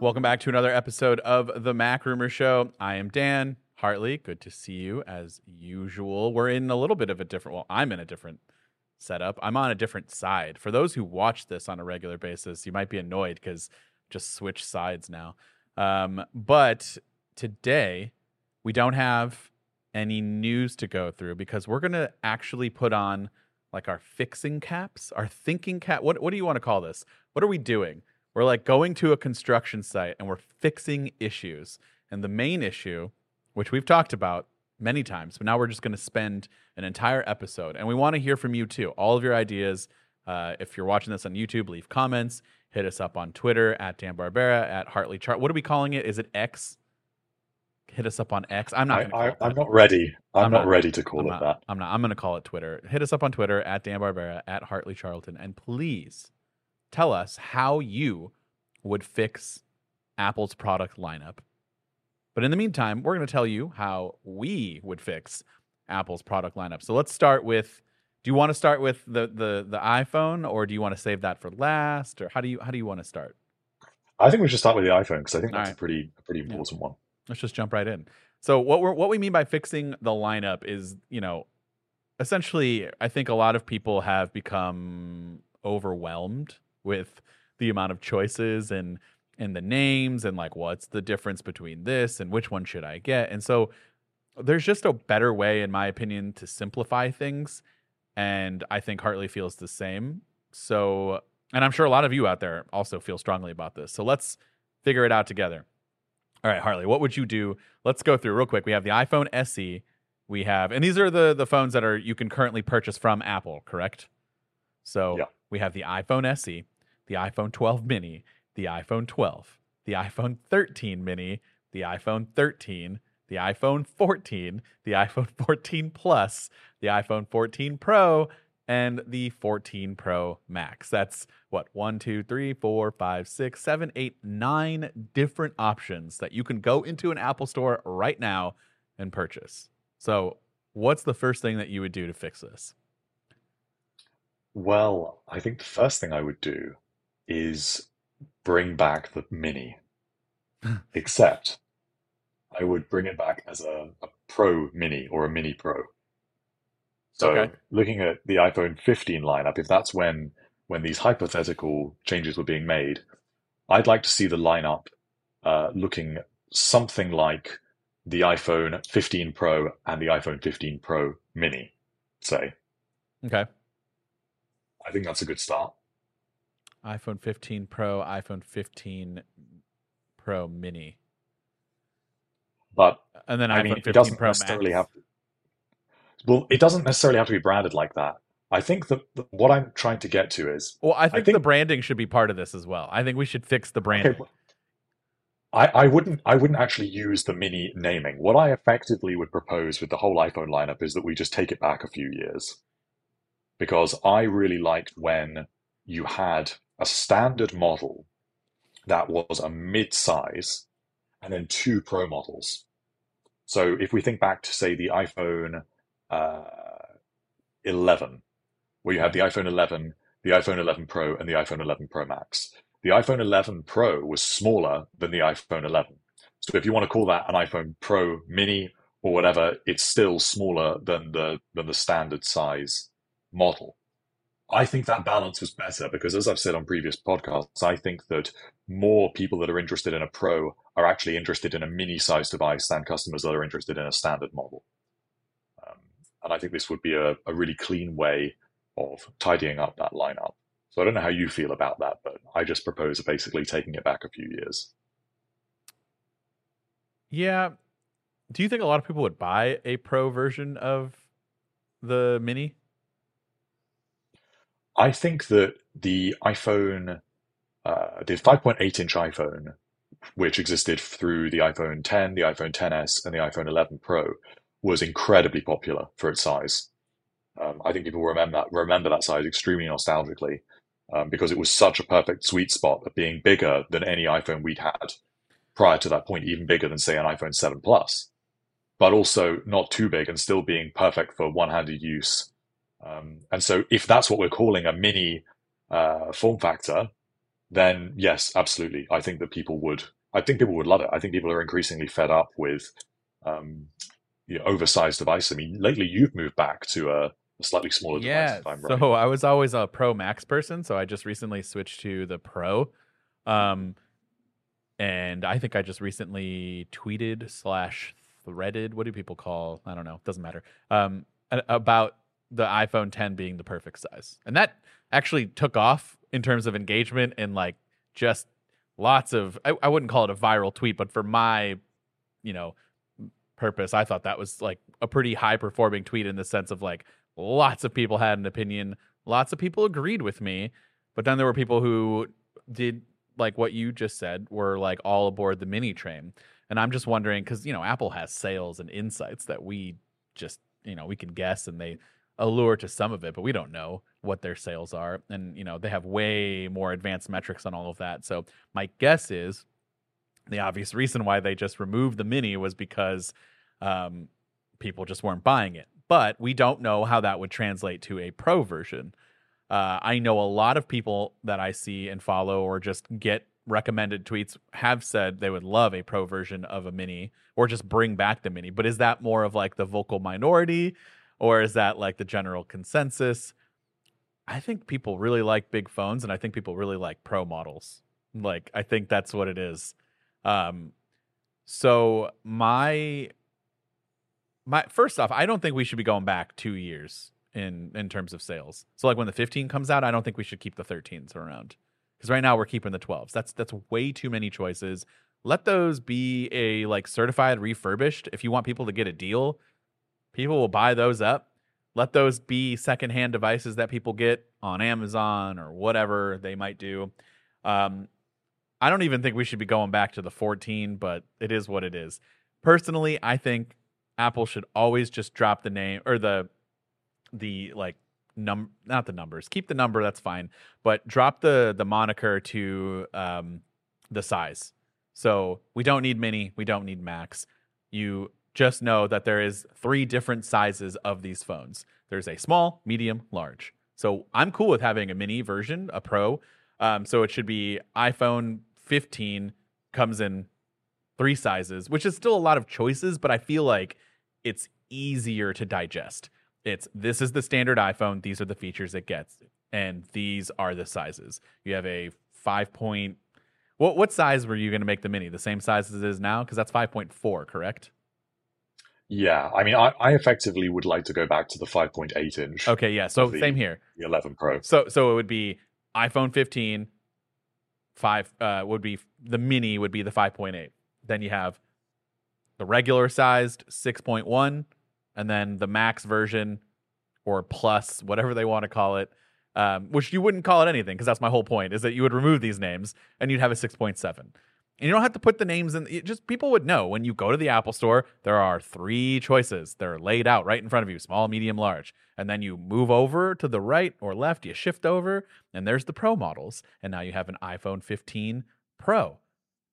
Welcome back to another episode of the MacRumors Show. I am Dan Hartley. Good to see you as usual. We're in a little bit of a different, well, I'm in a different setup. I'm on a different side. For those who watch this on a regular basis, you might be annoyed because just switch sides now. Um, but today, we don't have any news to go through because we're going to actually put on like our fixing caps, our thinking cap. What, what do you want to call this? What are we doing? We're like going to a construction site and we're fixing issues. And the main issue, which we've talked about many times, but now we're just going to spend an entire episode. And we want to hear from you too. All of your ideas. Uh, if you're watching this on YouTube, leave comments. Hit us up on Twitter at Dan Barbera, at Hartley Chart. What are we calling it? Is it X? Hit us up on X. I'm not. I, am not ready. I'm, I'm not, not, ready to call I'm it not, that. I'm not. I'm going to call it Twitter. Hit us up on Twitter at Dan Barbera, at Hartley Charlton, and please tell us how you would fix Apple's product lineup. But in the meantime, we're going to tell you how we would fix Apple's product lineup. So let's start with do you want to start with the the the iPhone or do you want to save that for last or how do you how do you want to start? I think we should start with the iPhone because I think that's right. a pretty a pretty important yeah. one. Let's just jump right in. So what we what we mean by fixing the lineup is, you know, essentially I think a lot of people have become overwhelmed with the amount of choices and and the names and like what's the difference between this and which one should I get. And so there's just a better way in my opinion to simplify things and I think Hartley feels the same. So and I'm sure a lot of you out there also feel strongly about this. So let's figure it out together. All right, Hartley, what would you do? Let's go through real quick. We have the iPhone SE. We have, and these are the the phones that are you can currently purchase from Apple, correct? So yeah. we have the iPhone SE, the iPhone 12 mini, the iPhone 12, the iPhone 13 mini, the iPhone 13, the iPhone 14, the iPhone 14 Plus, the iPhone 14 Pro, and the 14 Pro Max. That's what one, two, three, four, five, six, seven, eight, nine different options that you can go into an Apple store right now and purchase. So, what's the first thing that you would do to fix this? Well, I think the first thing I would do is bring back the Mini, except I would bring it back as a, a Pro Mini or a Mini Pro. So okay. looking at the iPhone 15 lineup, if that's when when these hypothetical changes were being made, I'd like to see the lineup uh, looking something like the iPhone 15 Pro and the iPhone 15 Pro Mini, say. Okay. I think that's a good start iPhone 15 Pro, iPhone 15 Pro Mini. But and then I iPhone mean, 15 it doesn't Pro necessarily Max. have. To, well, it doesn't necessarily have to be branded like that. I think that what I'm trying to get to is. Well, I think, I think, the branding should be part of this as well. I think we should fix the branding. Okay, I, I wouldn't I wouldn't actually use the mini naming. What I effectively would propose with the whole iPhone lineup is that we just take it back a few years. Because I really liked when you had a standard model that was a mid-size and then two pro models. So if we think back to say the iPhone uh, 11, where you had the iPhone 11, the iPhone 11 Pro, and the iPhone 11 Pro Max. The iPhone 11 Pro was smaller than the iPhone 11. So if you want to call that an iPhone Pro Mini or whatever, it's still smaller than the than the standard size model. I think that balance was better because, as I've said on previous podcasts, I think that more people that are interested in a Pro are actually interested in a mini sized device than customers that are interested in a standard model. And I think this would be a, a really clean way of tidying up that lineup. So I don't know how you feel about that, but I just propose basically taking it back a few years. Yeah. Do you think a lot of people would buy a Pro version of the Mini? I think that the iPhone, uh, the 5.8 inch iPhone, which existed through the iPhone 10, the iPhone 10s, and the iPhone 11 Pro, was incredibly popular for its size. Um, I think people remember that, remember that size extremely nostalgically um, because it was such a perfect sweet spot of being bigger than any iPhone we'd had prior to that point, even bigger than say an iPhone 7 Plus, but also not too big and still being perfect for one-handed use um, and so if that's what we're calling a mini uh, form factor, then yes, absolutely. I think that people would. I think people would love it. I think people are increasingly fed up with um, you know, oversized device. I mean, lately you've moved back to a, a slightly smaller yeah, device. Yeah, right. so I was always a Pro Max person, so I just recently switched to the Pro. Um, and I think I just recently tweeted slash threaded. What do people call? I don't know. Doesn't matter. Um, about the iPhone 10 being the perfect size, and that actually took off in terms of engagement and like just lots of. I, I wouldn't call it a viral tweet, but for my, you know, purpose, I thought that was like a pretty high performing tweet in the sense of like lots of people had an opinion, lots of people agreed with me, but then there were people who did like what you just said were like all aboard the mini train. And I'm just wondering because you know Apple has sales and insights that we just you know we can guess and they allure to some of it, but we don't know what their sales are. And you know they have way more advanced metrics on all of that. So my guess is the obvious reason why they just removed the mini was because um, people just weren't buying it. But we don't know how that would translate to a pro version. Uh, I know a lot of people that I see and follow or just get recommended tweets have said they would love a pro version of a mini or just bring back the mini. But is that more of like the vocal minority or is that like the general consensus? I think people really like big phones and I think people really like pro models. Like I think that's what it is. Um so my my first off, I don't think we should be going back 2 years in in terms of sales. So like when the 15 comes out, I don't think we should keep the 13s around. Cuz right now we're keeping the 12s. That's that's way too many choices. Let those be a like certified refurbished if you want people to get a deal. People will buy those up. Let those be secondhand devices that people get on Amazon or whatever they might do. Um, I don't even think we should be going back to the 14, but it is what it is. Personally, I think Apple should always just drop the name or the the like num not the numbers. Keep the number, that's fine. But drop the the moniker to um the size. So we don't need mini, we don't need max. You just know that there is three different sizes of these phones. There's a small, medium, large. So I'm cool with having a mini version, a pro. Um, so it should be iPhone 15 comes in three sizes, which is still a lot of choices, but I feel like it's easier to digest. It's this is the standard iPhone. These are the features it gets, and these are the sizes. You have a five point. What what size were you going to make the mini? The same size as it is now, because that's five point four, correct? Yeah, I mean, I, I effectively would like to go back to the 5.8 inch. Okay, yeah. So the, same here. The 11 Pro. So so it would be iPhone 15, five uh, would be the mini would be the 5.8. Then you have the regular sized 6.1, and then the max version or plus, whatever they want to call it, um, which you wouldn't call it anything because that's my whole point is that you would remove these names and you'd have a 6.7. And you don't have to put the names in. just people would know when you go to the Apple Store, there are three choices. They're laid out right in front of you small, medium, large. And then you move over to the right or left, you shift over, and there's the Pro models. And now you have an iPhone 15 Pro.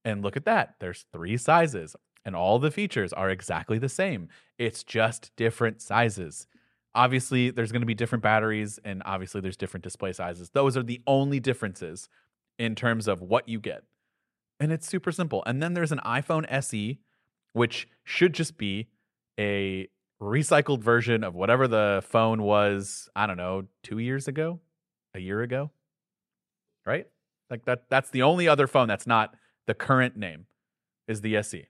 And look at that. There's three sizes and all the features are exactly the same. It's just different sizes. Obviously, there's going to be different batteries, and obviously, there's different display sizes. Those are the only differences in terms of what you get. And it's super simple. And then there's an iPhone SE, which should just be a recycled version of whatever the phone was, I don't know, two years ago, a year ago. Right? Like that that's the only other phone that's not the current name is the SE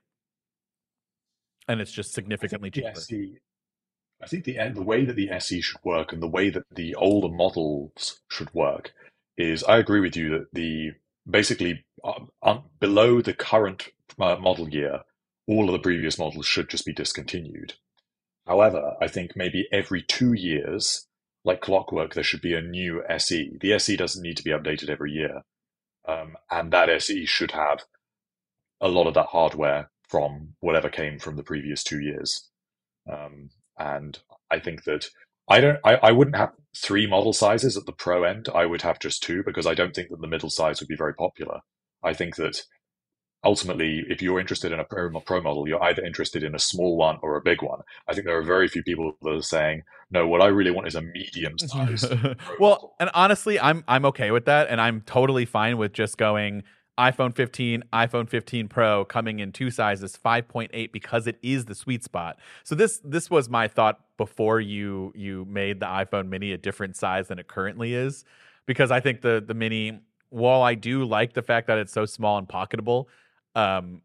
and it's just significantly cheaper. SE, I think the the way that the SE should work and the way that the older models should work is I agree with you that the basically uh, below the current uh, model year, all of the previous models should just be discontinued. However, I think maybe every two years, like clockwork, there should be a new SE. The SE doesn't need to be updated every year. Um, and that SE should have a lot of that hardware from whatever came from the previous two years. Um, and I think that I don't, I, I wouldn't have three model sizes at the pro end. I would have just two because I don't think that the middle size would be very popular. I think that ultimately, if you're interested in a pro, pro model, you're either interested in a small one or a big one. I think there are very few people that are saying, no, what I really want is a medium size. well, and honestly, I'm I'm okay with that, and I'm totally fine with just going iPhone 15, iPhone 15 Pro coming in two sizes, 5.8 because it is the sweet spot. So this this was my thought before you you made the iPhone mini a different size than it currently is because I think the the mini while I do like the fact that it's so small and pocketable, um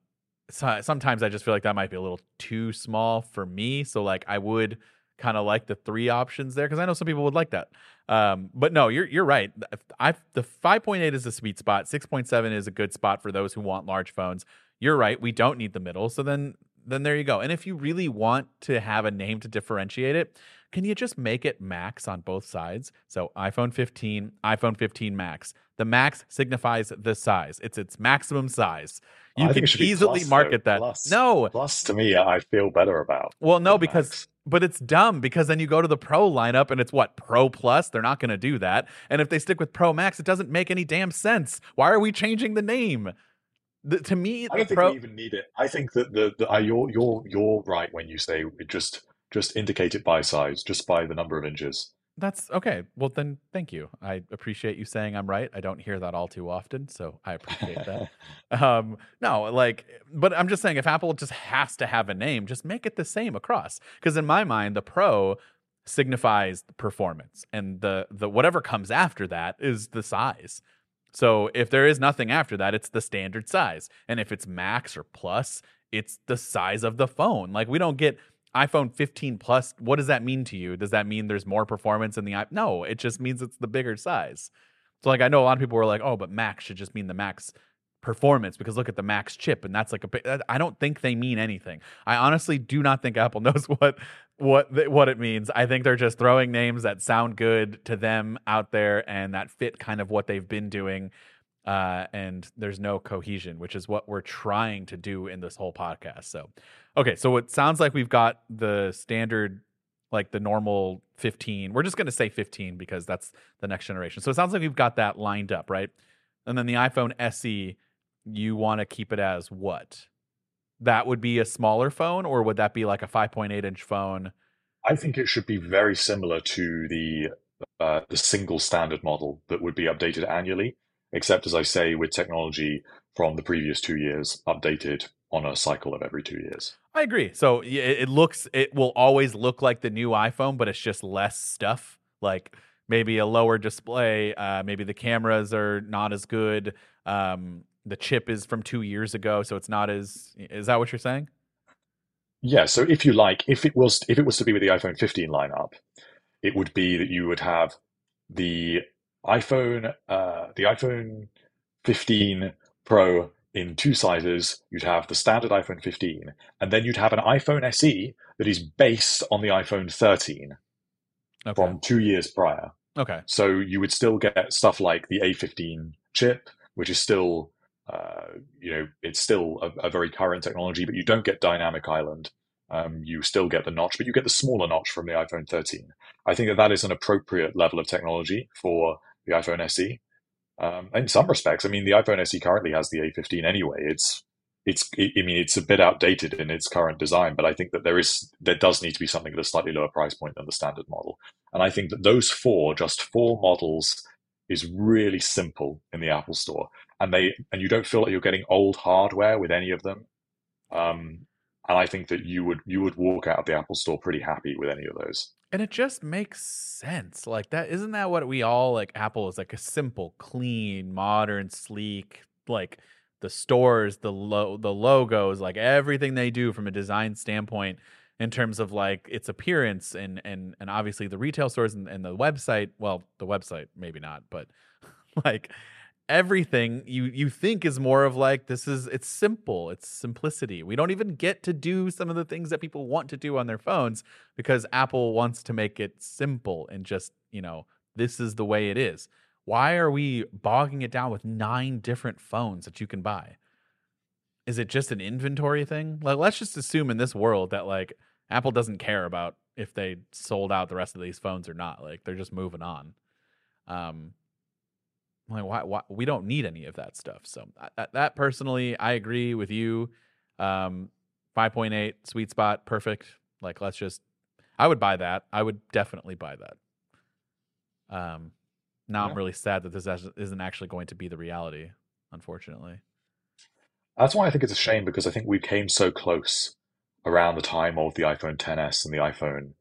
so, sometimes I just feel like that might be a little too small for me. So like I would kind of like the three options there because I know some people would like that. Um, but no, you're you're right. I the 5.8 is a sweet spot. 6.7 is a good spot for those who want large phones. You're right. We don't need the middle. So then then there you go. And if you really want to have a name to differentiate it, can you just make it Max on both sides? So iPhone 15, iPhone 15 Max. The Max signifies the size. It's its maximum size. You I can easily plus, market though. that. Plus. No. Plus to me, I feel better about. Well, no, because Max. But it's dumb because then you go to the Pro lineup and it's what Pro Plus. They're not going to do that. And if they stick with Pro Max, it doesn't make any damn sense. Why are we changing the name? The, to me, I don't think Pro... we even need it. I think that the, the uh, you're you're you're right when you say just just indicate it by size, just by the number of inches. That's okay. Well, then, thank you. I appreciate you saying I'm right. I don't hear that all too often, so I appreciate that. um, no, like, but I'm just saying, if Apple just has to have a name, just make it the same across. Because in my mind, the Pro signifies performance, and the the whatever comes after that is the size. So if there is nothing after that, it's the standard size, and if it's Max or Plus, it's the size of the phone. Like we don't get iPhone 15 Plus, what does that mean to you? Does that mean there's more performance in the iPhone? No, it just means it's the bigger size. So like I know a lot of people were like, "Oh, but Max should just mean the Max performance because look at the Max chip and that's like a I don't think they mean anything. I honestly do not think Apple knows what what what it means. I think they're just throwing names that sound good to them out there and that fit kind of what they've been doing uh, and there's no cohesion, which is what we're trying to do in this whole podcast. So, okay, so it sounds like we've got the standard, like the normal 15. We're just going to say 15 because that's the next generation. So it sounds like we've got that lined up, right? And then the iPhone SE, you want to keep it as what? That would be a smaller phone, or would that be like a 5.8 inch phone? I think it should be very similar to the uh, the single standard model that would be updated annually except as I say, with technology from the previous two years updated on a cycle of every two years. I agree. So it looks, it will always look like the new iPhone, but it's just less stuff. Like maybe a lower display. Uh, maybe the cameras are not as good. Um, the chip is from two years ago, so it's not as. Is that what you're saying? Yeah. So if you like, if it was, if it was to be with the iPhone 15 lineup, it would be that you would have the iPhone, uh, the iPhone 15 Pro in two sizes. You'd have the standard iPhone 15, and then you'd have an iPhone SE that is based on the iPhone 13 okay. from two years prior. Okay. So you would still get stuff like the A15 chip, which is still, uh, you know, it's still a, a, very current technology, but you don't get Dynamic Island. Um, you still get the notch, but you get the smaller notch from the iPhone 13. I think that that is an appropriate level of technology for the iPhone SE. Um, in some respects, I mean, the iPhone SE currently has the A15 anyway. It's it's I mean, it's a bit outdated in its current design, but I think that there is there does need to be something at a slightly lower price point than the standard model. And I think that those four, just four models, is really simple in the Apple Store, and they and you don't feel like you're getting old hardware with any of them. Um, and I think that you would you would walk out of the Apple Store pretty happy with any of those and it just makes sense like that isn't that what we all like apple is like a simple clean modern sleek like the stores the lo- the logos like everything they do from a design standpoint in terms of like its appearance and and and obviously the retail stores and, and the website well the website maybe not but like everything you you think is more of like this is it's simple it's simplicity. We don't even get to do some of the things that people want to do on their phones because apple wants to make it simple and just you know this is the way it is. Why are we bogging it down with nine different phones that you can buy? Is it just an inventory thing? Like let's just assume in this world that like apple doesn't care about if they sold out the rest of these phones or not. Like they're just moving on. Um I'm like, why, why? We don't need any of that stuff. So that, that personally, I agree with you. Um, 5.8 sweet spot, perfect. Like, let's just. I would buy that. I would definitely buy that. Um, now Yeah. I'm really sad that this isn't actually going to be the reality. Unfortunately. That's why I think it's a shame because I think we came so close around the time of the iPhone 10s and the iPhone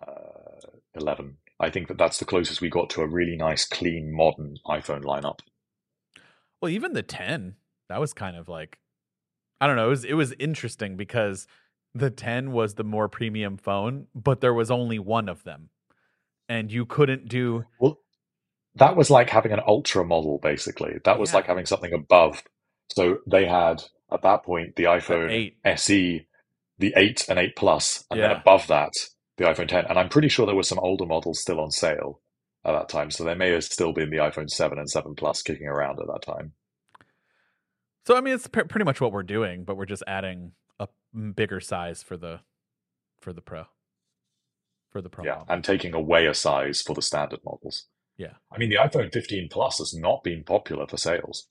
uh, 11. I think that that's the closest we got to a really nice, clean, modern iPhone lineup. Well, even the 10, that was kind of like I don't know, it was it was interesting because the 10 was the more premium phone, but there was only one of them. And you couldn't do Well, that was like having an ultra model, basically. That was Yeah. like having something above. So they had, at that point, the the iPhone 8. SE, the 8 and 8 Plus, and then above that, the iPhone 10. And I'm pretty sure there were some older models still on sale at that time. So there may have still been the iPhone 7 and 7 Plus kicking around at that time. So I mean it's pr- pretty much what we're doing, but we're just adding a bigger size for the for the Pro. For the Pro Yeah, model. and taking away a size for the standard models. Yeah. I mean, the iPhone 15 Plus has not been popular for sales.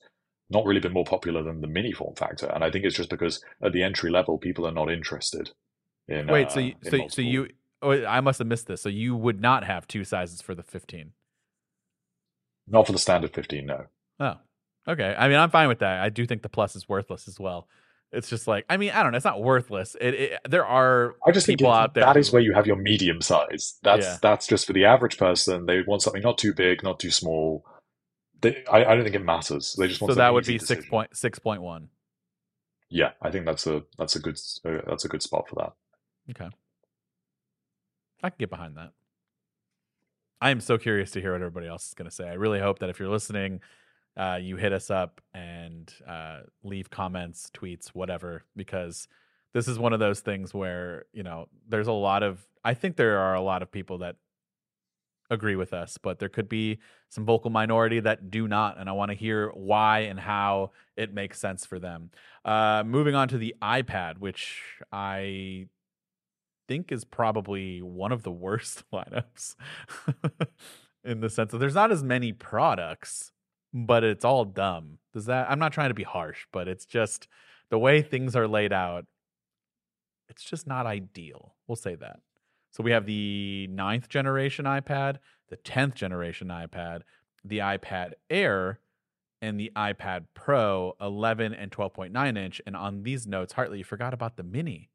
Not really been more popular than the mini form factor, and I think it's just because at the entry level, people are not interested in. Wait, uh, so you, so, so you oh, I must have missed this. So you would not have two sizes for the 15. not for the standard 15, no. Oh, okay. I mean, I'm fine with that. I do think the plus is worthless as well. It's just like, I mean, I don't know. It's not worthless. It, it there are I just think people it- out there. that is where you have your medium size. That's Yeah. that's just for the average person. They want something not too big, not too small. They, I, I don't think it matters. They just want so that would be decision. six point six point one. Yeah, I think that's a that's a good uh, that's a good spot for that. Okay, I can get behind that. I am so curious to hear what everybody else is going to say. I really hope that if you're listening, uh, you hit us up and uh, leave comments, tweets, whatever, because this is one of those things where you know there's a lot of. I think there are a lot of people that agree with us, but there could be some vocal minority that do not, and I want to hear why and how it makes sense for them. Uh, moving on to the iPad, which I think is probably one of the worst lineups in the sense that there's not as many products, but it's all dumb. Does that? I'm not trying to be harsh, but it's just the way things are laid out. It's just not ideal. We'll say that. So we have the ninth generation iPad, the 10th generation iPad, the iPad Air, and the iPad Pro 11 and 12.9 inch. And on these notes, Hartley, you forgot about the mini.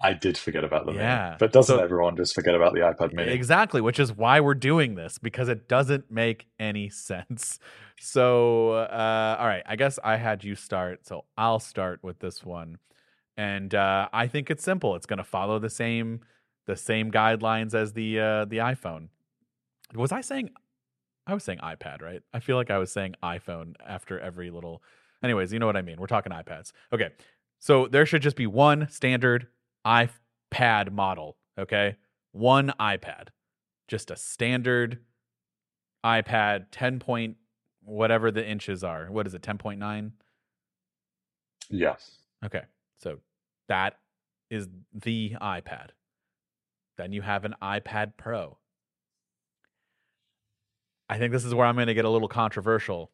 I did forget about the Yeah. mini, but doesn't So- everyone just forget about the iPad Mini? Exactly, which is why we're doing this because it doesn't make any sense. So, uh, all right, I guess I had you start, so I'll start with this one, and uh, I think it's simple. It's going to follow the same the same guidelines as the uh, the iPhone. Was I saying? I was saying iPad, right? I feel like I was saying iPhone after every little. Anyways, you know what I mean. We're talking iPads. Okay, so there should just be one standard iPad model. Okay, one iPad, just a standard iPad, ten point whatever the inches are. What is it? Ten point nine. Yes. Okay, so that is the iPad. Then you have an iPad Pro. I think this is where I'm going to get a little controversial.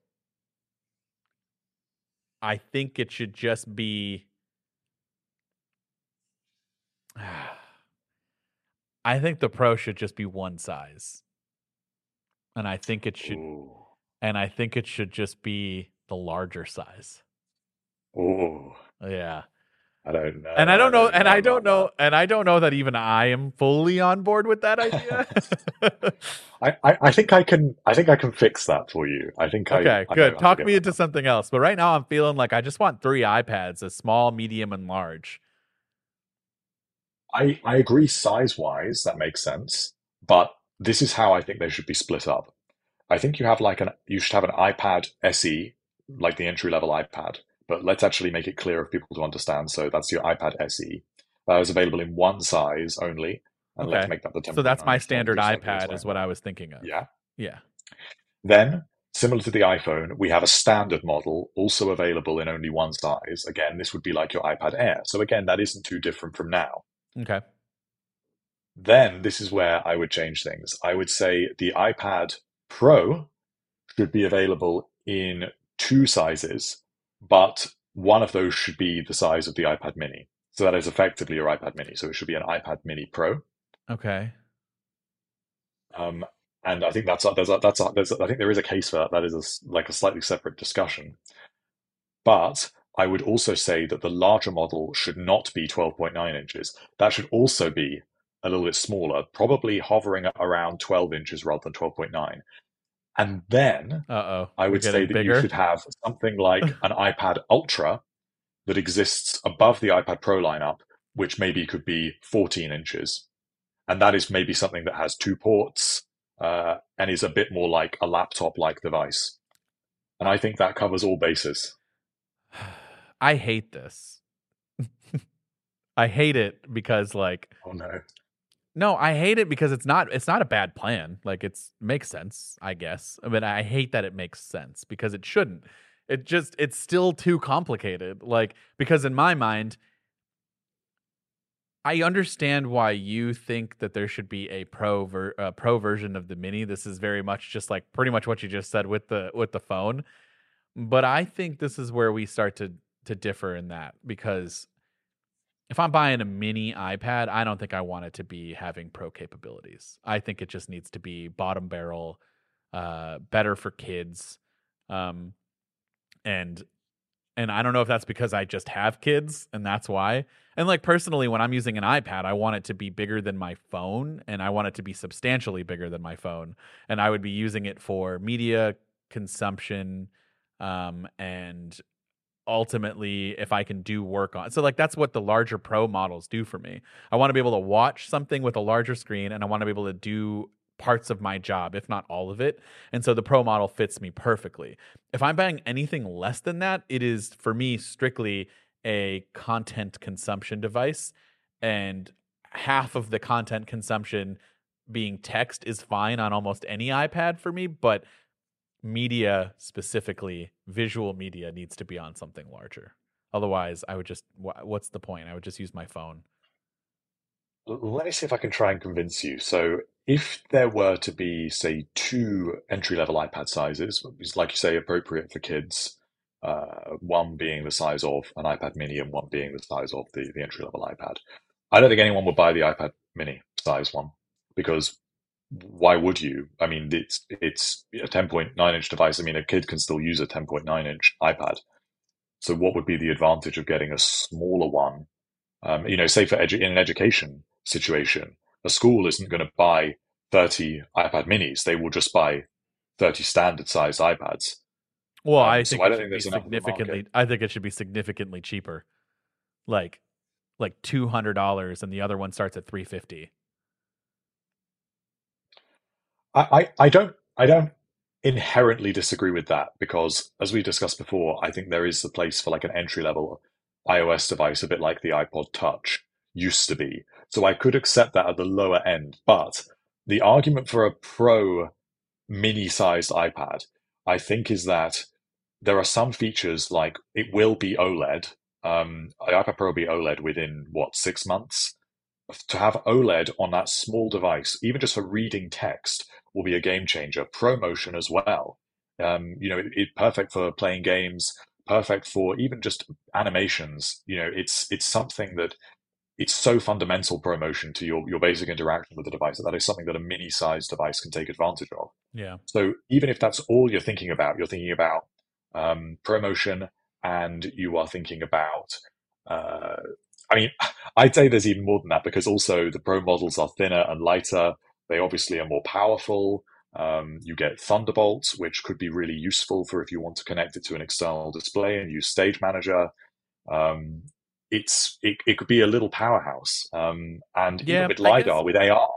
I think it should just be. I think the Pro should just be one size. And I think it should Ooh. and I think it should just be the larger size. Ooh. Yeah. I don't know. and I don't know, and I don't know, that. and I don't know that even I am fully on board with that idea. I, I, I think I can. I think I can fix that for you. I think. Okay, I know good. Talk me into done. something else. But right now, I'm feeling like I just want three iPads: a small, medium, and large. I I agree size wise. That makes sense. But this is how I think they should be split up. I think you have like an. You should have an iPad SE, like the entry level iPad. But let's actually make it clear for people to understand. So that's your iPad SE. That is available in one size only. And let's make that the 10. So that's my standard iPad, is what I was thinking of. Yeah. Yeah. Then, similar to the iPhone, we have a standard model also available in only one size. Again, this would be like your iPad Air. So again, that isn't too different from now. Okay. Then this is where I would change things. I would say the iPad Pro should be available in two sizes, but one of those should be the size of the iPad mini. So that is effectively your iPad mini. So it should be an iPad mini Pro. Okay. Um, and I think that's a, there's a, that's a, there's a, I think there is a case for that. That is a, like a slightly separate discussion. But I would also say that the larger model should not be 12.9 inches. That should also be a little bit smaller, probably hovering around 12 inches rather than 12.9. And then Uh-oh. I would say that bigger. you should have something like an iPad Ultra that exists above the iPad Pro lineup, which maybe could be 14 inches. And that is maybe something that has two ports uh, and is a bit more like a laptop like device. And I think that covers all bases. I hate this. I hate it because like Oh no. no, I hate it because it's not it's not a bad plan. Like it's makes sense, I guess. But I hate that it makes sense because it shouldn't. It just it's still too complicated. Like because in my mind I understand why you think that there should be a pro ver- uh, pro version of the mini. This is very much just like pretty much what you just said with the with the phone. But I think this is where we start to to differ in that because if I'm buying a mini iPad, I don't think I want it to be having pro capabilities. I think it just needs to be bottom barrel, uh, better for kids, um, and and I don't know if that's because I just have kids and that's why. And like personally, when I'm using an iPad, I want it to be bigger than my phone, and I want it to be substantially bigger than my phone, and I would be using it for media consumption, um, and ultimately if I can do work on. So like that's what the larger pro models do for me. I want to be able to watch something with a larger screen and I want to be able to do parts of my job, if not all of it. And so the pro model fits me perfectly. If I'm buying anything less than that, it is for me strictly a content consumption device and half of the content consumption being text is fine on almost any iPad for me, but media specifically visual media needs to be on something larger. Otherwise i would just what's the point? I would just use my phone. Let me see if I can try and convince you. So, if there were to be, say, two entry level iPad sizes, which like you say, appropriate for kids, uh, one being the size of an iPad mini and one being the size of the, the entry level iPad, I don't think anyone would buy the iPad mini size one because why would you? I mean, it's it's a 10.9 inch device. I mean, a kid can still use a 10.9 inch iPad. So, what would be the advantage of getting a smaller one? Um, you know, say for edu- in an education situation, a school isn't going to buy 30 iPad minis. They will just buy 30 standard sized iPads. well Um, i so think I it don't should think be there's enough of a market. significantly i think it should be significantly cheaper like like $200 and the other one starts at 350 I, I, I don't I don't inherently disagree with that because as we discussed before, I think there is a place for like an entry level iOS device, a bit like the iPod Touch used to be. So I could accept that at the lower end, but the argument for a pro mini sized iPad, I think, is that there are some features like it will be OLED. Um, the iPad Pro will be OLED within what six months. To have OLED on that small device, even just for reading text, will be a game changer. ProMotion as well. Um, you know, it, it perfect for playing games, perfect for even just animations. You know, it's it's something that it's so fundamental ProMotion to your your basic interaction with the device that that is something that a mini sized device can take advantage of. yeah So even if that's all you're thinking about, you're thinking about um, ProMotion and you are thinking about, uh, I mean, I'd say there's even more than that because also the Pro models are thinner and lighter. They obviously are more powerful. Um, you get Thunderbolt, which could be really useful for if you want to connect it to an external display and use Stage Manager. Um, it's it, it could be a little powerhouse. Um, and Yeah, even with I guess- LiDAR, with AR,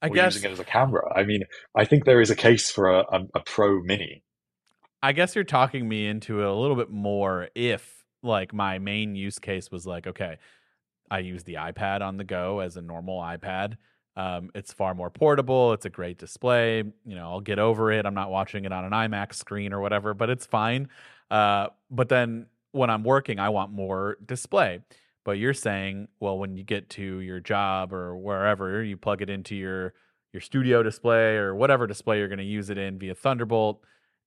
i guess using it as a camera. I mean, I think there is a case for a, a, a Pro Mini. I guess you're talking me into it a little bit more if like my main use case was like, okay, I use the iPad on the go as a normal iPad. Um, it's far more portable. It's a great display. You know, I'll get over it. I'm not watching it on an IMAX screen or whatever, but it's fine. Uh, but then when I'm working, I want more display. But you're saying, well, when you get to your job or wherever, you plug it into your your studio display or whatever display you're going to use it in via Thunderbolt,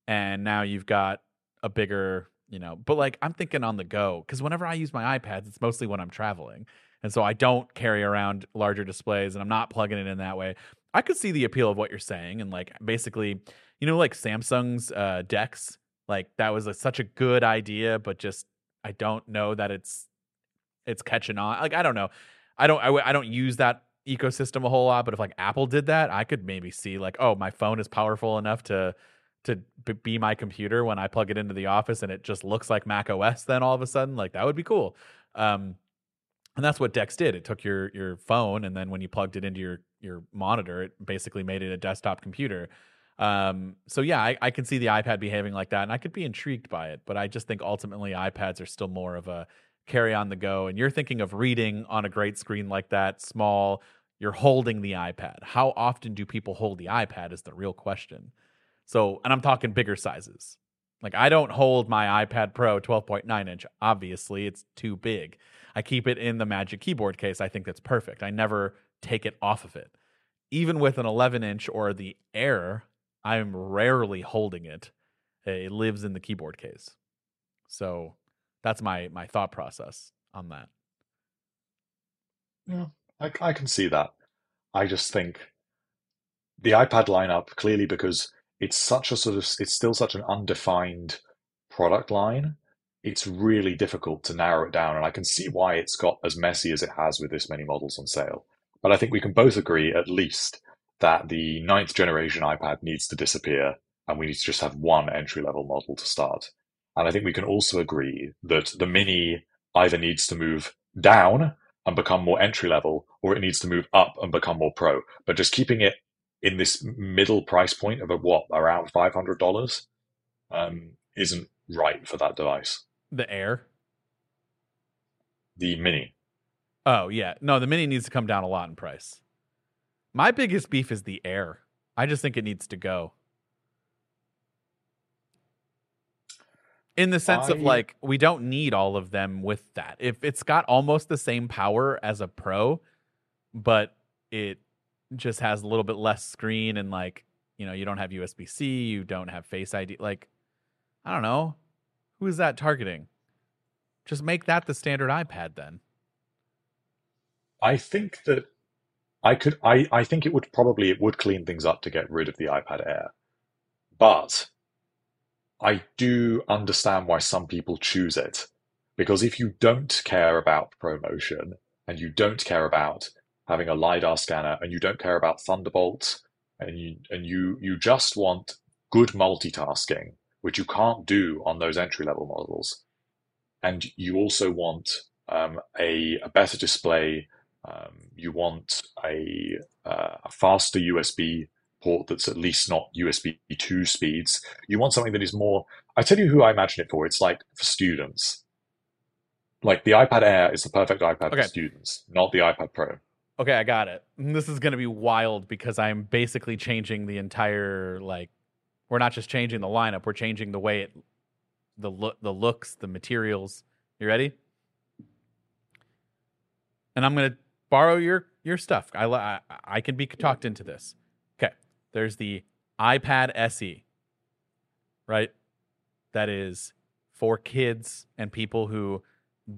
and now you've got a bigger, you know, but like I'm thinking on the go because whenever I use my iPads, it's mostly when I'm traveling. And so I don't carry around larger displays and I'm not plugging it in that way. I could see the appeal of what you're saying and like basically, you know, like Samsung's uh, DeX, like that was a, such a good idea, but just I don't know that it's it's catching on. Like I don't know, I don't I, I don't use that ecosystem a whole lot, but if like Apple did that, I could maybe see like, oh, my phone is powerful enough to to be my computer when I plug it into the office and it just looks like Mac OS then all of a sudden like that would be cool. Um, and that's what DeX did. It took your your phone and then when you plugged it into your your monitor, it basically made it a desktop computer. Um, so yeah, I, I can see the iPad behaving like that, and I could be intrigued by it. But I just think ultimately iPads are still more of a carry on the go. And you're thinking of reading on a great screen like that, small. You're holding the iPad. How often do people hold the iPad? Is the real question. So, and I'm talking bigger sizes. Like I don't hold my iPad Pro 12.9 inch. Obviously, it's too big. I keep it in the Magic Keyboard case. I think that's perfect. I never take it off of it. Even with an 11 inch or the Air, I'm rarely holding it. It lives in the keyboard case. So that's my my thought process on that. Yeah, I, I can see that. I just think the iPad lineup clearly because it's such a sort of it's still such an undefined product line. It's really difficult to narrow it down, and I can see why it's got as messy as it has with this many models on sale. But I think we can both agree, at least, that the ninth generation iPad needs to disappear, and we need to just have one entry level model to start. And I think we can also agree that the Mini either needs to move down and become more entry level, or it needs to move up and become more pro. But just keeping it in this middle price point of a what around five hundred dollars um, isn't right for that device. The Air, the Mini. Oh yeah, no, the Mini needs to come down a lot in price. My biggest beef is the Air. I just think it needs to go. in the sense I... of like we don't need all of them with that. If it's got almost the same power as a Pro, but it just has a little bit less screen and like you know you don't have USB C, you don't have Face ID. Like I don't know, who is that targeting? Just make that the standard iPad then. I think that I could. I I think it would probably it would clean things up to get rid of the iPad Air, but I do understand why some people choose it. Because if you don't care about ProMotion and you don't care about having a LiDAR scanner and you don't care about Thunderbolt and you, and you, you just want good multitasking, which you can't do on those entry level models, and you also want um, a, a, better display, um, you want a, uh, a faster USB port that's at least not USB 2 speeds. You want something that is more. I tell you who I imagine it for. It's like for students. Like the iPad Air is the perfect iPad okay. for students, not the iPad Pro. Okay, I got it. This is going to be wild because I'm basically changing the entire like. We're not just changing the lineup; we're changing the way it, the look, the looks, the materials. You ready? And I'm going to borrow your your stuff. I I, I can be talked into this. Okay. There's the iPad SE, right? That is for kids and people who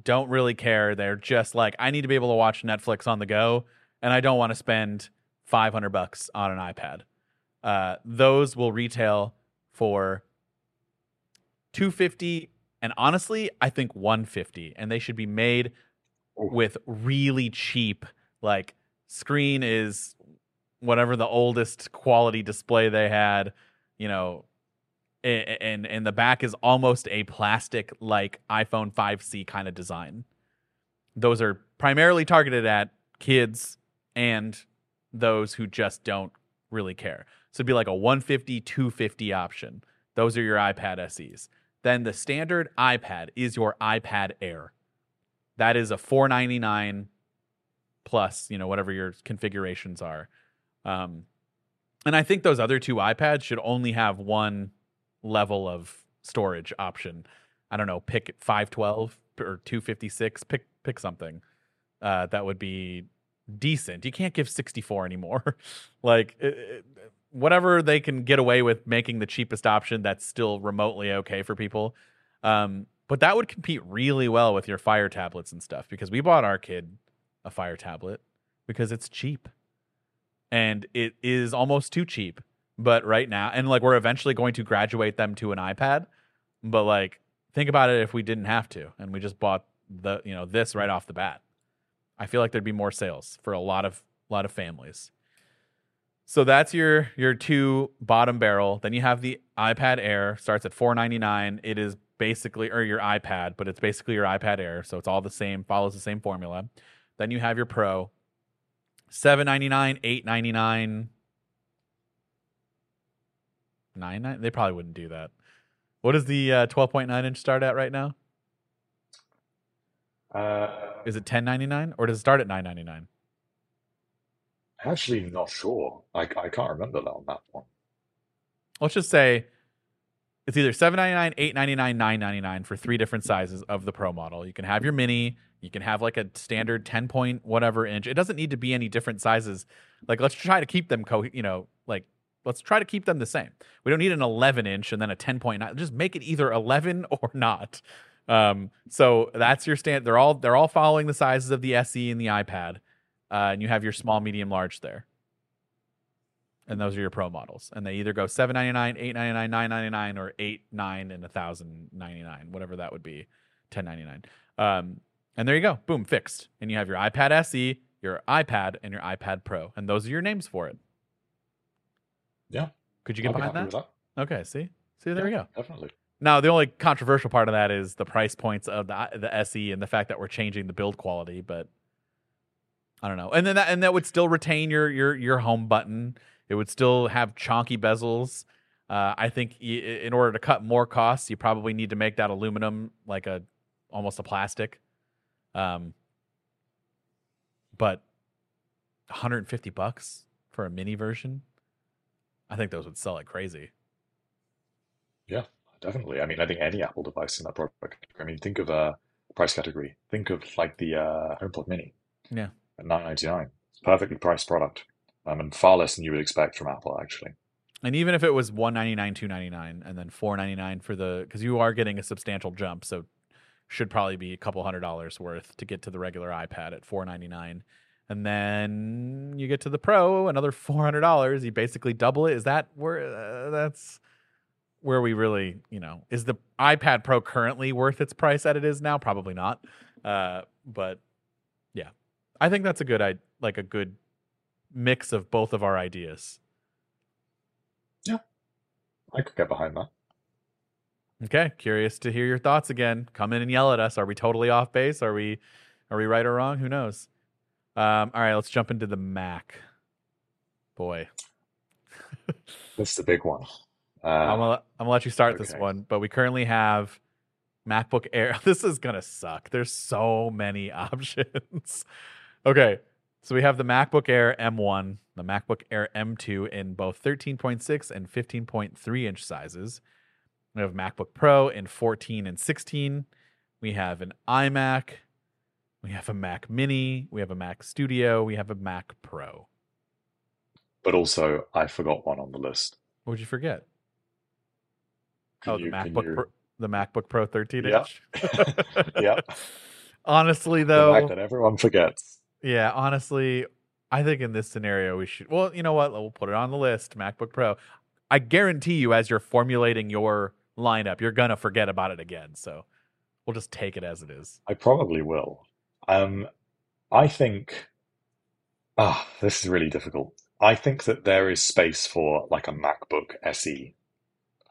don't really care. They're just like, I need to be able to watch Netflix on the go, and I don't want to spend 500 bucks on an iPad. Uh, those will retail for 250 and honestly, I think 150 and they should be made with really cheap like screen is whatever the oldest quality display they had, you know, and and the back is almost a plastic like iPhone 5C kind of design. Those are primarily targeted at kids and those who just don't really care. So it'd be like a 150 250 option. Those are your iPad SEs. Then the standard iPad is your iPad Air. That is a 499 plus, you know, whatever your configurations are. Um, and I think those other two iPads should only have one level of storage option. I don't know, pick 512 or 256, pick pick something uh, that would be decent. You can't give 64 anymore. like it, it, whatever they can get away with making the cheapest option that's still remotely okay for people. Um, but that would compete really well with your fire tablets and stuff because we bought our kid a fire tablet because it's cheap and it is almost too cheap. But right now, and like we're eventually going to graduate them to an iPad. But like, think about it if we didn't have to and we just bought the, you know, this right off the bat. I feel like there'd be more sales for a lot of, lot of families. So that's your your two bottom barrel. Then you have the iPad Air, starts at 499. It is basically or your iPad, but it's basically your iPad Air, so it's all the same, follows the same formula. Then you have your Pro, 799, 899 nine They probably wouldn't do that. What does the uh, 12.9 inch start at right now? Uh, Is it 1099 or does it start at 999? Actually, not sure. I, I can't remember that on that one. Let's just say it's either 799 899 999 for three different sizes of the pro model. You can have your mini you can have like a standard 10 point whatever inch. It doesn't need to be any different sizes. Like let's try to keep them co you know like let's try to keep them the same. We don't need an 11 inch and then a 10.9 just make it either 11 or not. Um so that's your stand they're all they're all following the sizes of the se and the ipad uh, and you have your small medium large there. And those are your pro models. And they either go 799 899 999 or 8 9 and 1099 whatever that would be 1099 um, and there you go. Boom fixed. And you have your ipad se your ipad and your ipad pro. And those are your names for it. Yeah. could you get be behind happy that? that. okay see? See there we go. Definitely. now the only controversial part of that is the price points of the the se and the fact that we're changing the build quality but i don't know and then that and that would still retain your your your home button it would still have chonky bezels. Uh, I think y- in order to cut more costs, you probably need to make that aluminum like a almost a plastic. Um, but 150 bucks for a mini version, I think those would sell like crazy. Yeah, definitely. I mean, I think any Apple device in that product. I mean, think of a price category. Think of like the uh, HomePod Mini. Yeah. At nine ninety nine, perfectly priced product, um, and far less than you would expect from Apple, actually. And even if it was 199, 299, and then 499 for the because you are getting a substantial jump, so should probably be a couple hundred dollars worth to get to the regular iPad at 499. And then you get to the Pro, another $400. You basically double it. Is that where uh, that's where we really, you know, is the iPad Pro currently worth its price that it is now? Probably not. Uh, but I think that's a good, I like a good mix of both of our ideas. Yeah. I could get behind that. Okay, curious to hear your thoughts again. Come in and yell at us. Are we totally off base? Are we are we right or wrong? Who knows? Um, all right, let's jump into the Mac. Boy, this is the big one. Uh, I'm gonna I'm gonna let you start this one, but we currently have MacBook Air. This is gonna suck. There's so many options. Okay, so we have the MacBook Air M1, the MacBook Air M2 in both 13.6 and 15.3 inch sizes. We have MacBook Pro in 14 and 16. We have an iMac. We have a Mac Mini. We have a Mac Studio. We have a Mac Pro. but also, I forgot one on the list. What would you forget? Can oh, the you- MacBook you- Pro, the MacBook Pro 13 Yep. inch. Yep. Honestly, The though, fact that everyone forgets. Yeah, honestly, I think in this scenario we should. Well, you know what? We'll put it on the list. MacBook Pro. I guarantee you, as you're formulating your lineup, you're gonna forget about it again. So we'll just take it as it is. I probably will. Um, I think, ah, this is really difficult. I think that there is space for like a MacBook SE,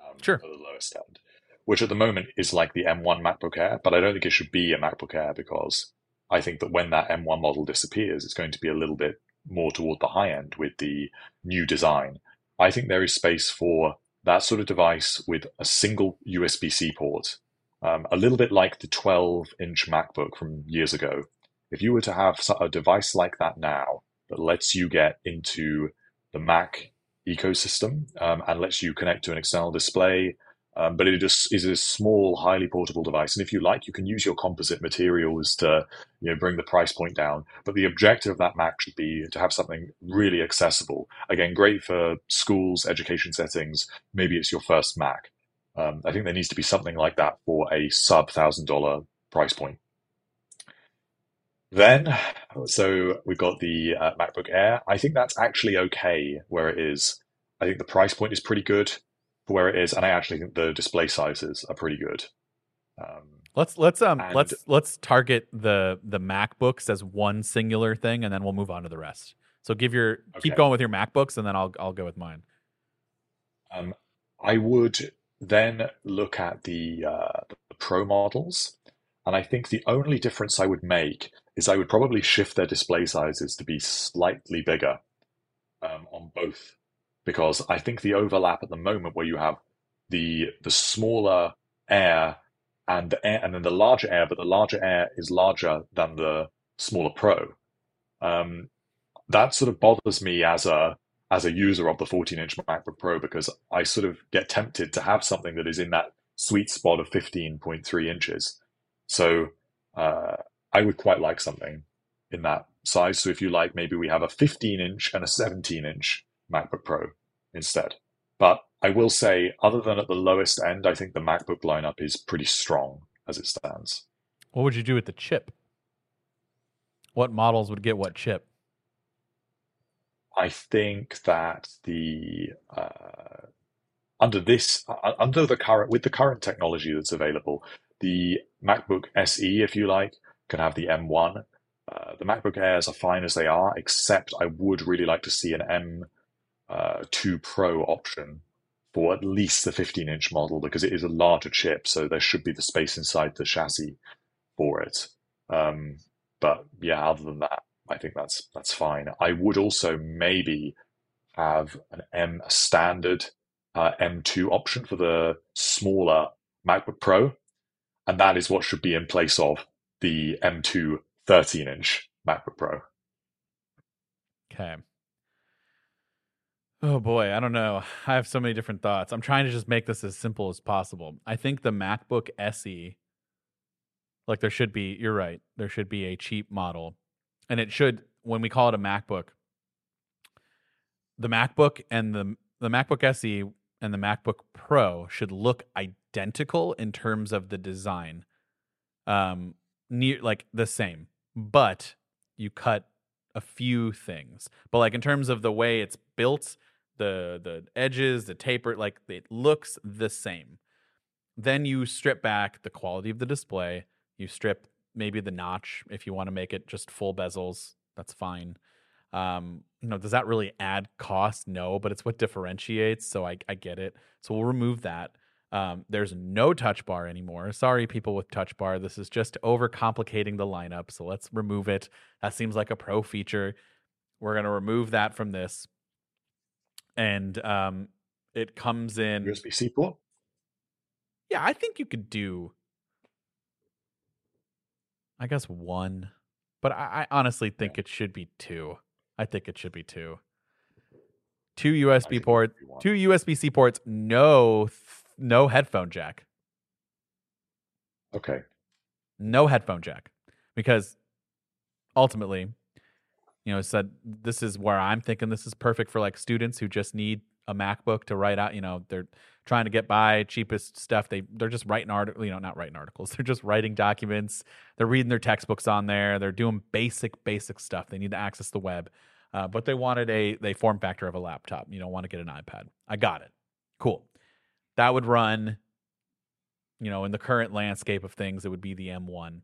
um, Sure. at the lowest end, which at the moment is like the M1 MacBook Air, but I don't think it should be a MacBook Air because I think that when that M1 model disappears, it's going to be a little bit more toward the high end with the new design. I think there is space for that sort of device with a single USB-C port um, a little bit like the 12 inch MacBook from years ago. If you were to have a device like that now that lets you get into the Mac ecosystem um, and lets you connect to an external display, Um, but it just is a small, highly portable device. And if you like, you can use your composite materials to you know bring the price point down. But the objective of that Mac should be to have something really accessible. Again, great for schools, education settings. Maybe it's your first Mac. Um, I think there needs to be something like that for a sub thousand dollar price point. Then, so we've got the uh, MacBook Air. I think that's actually okay where it is. I think the price point is pretty good for where it is, and I actually think the display sizes are pretty good. Um, let's let's um and- let's let's target the the MacBooks as one singular thing, and then we'll move on to the rest. So give your keep going with your MacBooks, and then I'll I'll go with mine. Um, I would then look at the, uh, the Pro models, and I think the only difference I would make is I would probably shift their display sizes to be slightly bigger um, on both, because I think the overlap at the moment where you have the the smaller Air and the Air and then the larger Air, but the larger Air is larger than the smaller Pro. Um, that sort of bothers me as a as a user of the 14 inch MacBook Pro because I sort of get tempted to have something that is in that sweet spot of 15.3 inches. So uh, I would quite like something in that size. So if you like, maybe we have a 15 inch and a 17 inch MacBook Pro instead. But I will say, other than at the lowest end, I think the MacBook lineup is pretty strong as it stands. What would you do with the chip? What models would get what chip? I think that the uh, under this uh, under the current with the current technology that's available, the MacBook SE, if you like, can have the M1. Uh, the MacBook Airs are fine as they are, except I would really like to see an M2 Pro option for at least the 15 inch model because it is a larger chip, so there should be the space inside the chassis for it. Um, but yeah, other than that, I think that's that's fine. I would also maybe have an M a standard uh, M2 option for the smaller MacBook Pro, and that is what should be in place of the M2 13 inch MacBook Pro. Okay. Oh boy, I don't know. I have so many different thoughts. I'm trying to just make this as simple as possible. I think the MacBook SE, like there should be, you're right, there should be a cheap model. And it should, when we call it a MacBook, the MacBook and the the MacBook SE and the MacBook Pro should look identical in terms of the design. Um near like the same. But you cut a few things. But like in terms of the way it's built, the the edges, the taper, like it looks the same. Then you strip back the quality of the display. You strip maybe the notch if you want to make it just full bezels. That's fine. Um, you know, does that really add cost? No, but it's what differentiates. So I, I get it. So we'll remove that. Um, there's no touch bar anymore. Sorry, people with touch bar. This is just overcomplicating the lineup. So let's remove it. That seems like a pro feature. We're gonna remove that from this, and um, it comes in. USB C port. Yeah, I think you could do. I guess one, but I, I honestly think it should be two. I think it should be two. Two USB ports, should be one. two USB C ports, no, th- no headphone jack, Okay. no headphone jack, because ultimately, you know, said this is where I'm thinking this is perfect for like students who just need a MacBook to write out. You know, they're trying to get by cheapest stuff. They they're just writing articles. You know, not writing articles. They're just writing documents. They're reading their textbooks on there. They're doing basic basic stuff. They need to access the web, uh, but they wanted a they form factor of a laptop. You don't want to get an iPad. I got it. Cool. That would run. You know, in the current landscape of things, it would be the M1.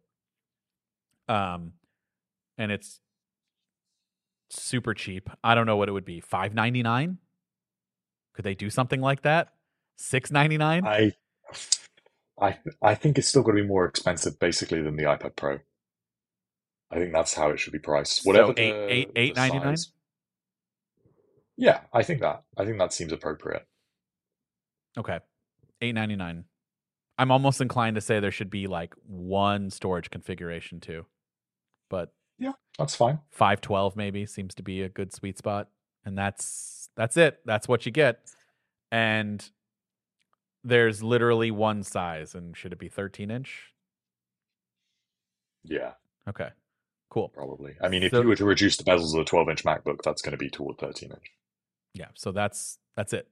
Um, and it's super cheap. I don't know what it would be. Five ninety nine. Could they do something like that? Six ninety nine. I, I, I think it's still going to be more expensive, basically, than the iPad Pro. I think that's how it should be priced. So Whatever eight- the, eight- the eight ninety nine? Yeah, I think that. I think that seems appropriate. Okay, eight ninety nine. I'm almost inclined to say there should be like one storage configuration too, but Yeah, that's fine. five twelve maybe seems to be a good sweet spot, and that's that's it. That's what you get, and there's literally one size, and should it be 13 inch? Yeah, Okay, cool. probably. I mean, if So- you were to reduce the bezels of a 12 inch MacBook, that's going to be toward 13 inch. Yeah, so that's that's it.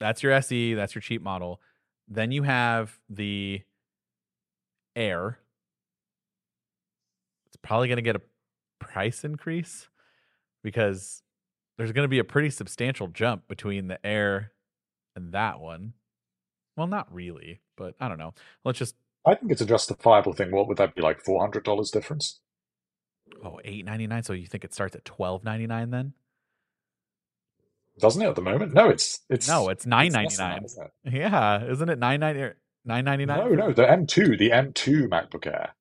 That's your SE. That's your cheap model. Then you have the Air. It's probably going to get a price increase because there's going to be a pretty substantial jump between the Air and that one. Well, not really, but I don't know. Let's just I think it's a justifiable thing. What would that be like? $400 difference? oh eight ninety nine. So you think it starts at twelve ninety nine then? Doesn't it at the moment? No, it's it's No, it's nine ninety less than that, nine. Yeah, isn't it nine ninety nine ninety nine? No, no, the M2, the M2 MacBook Air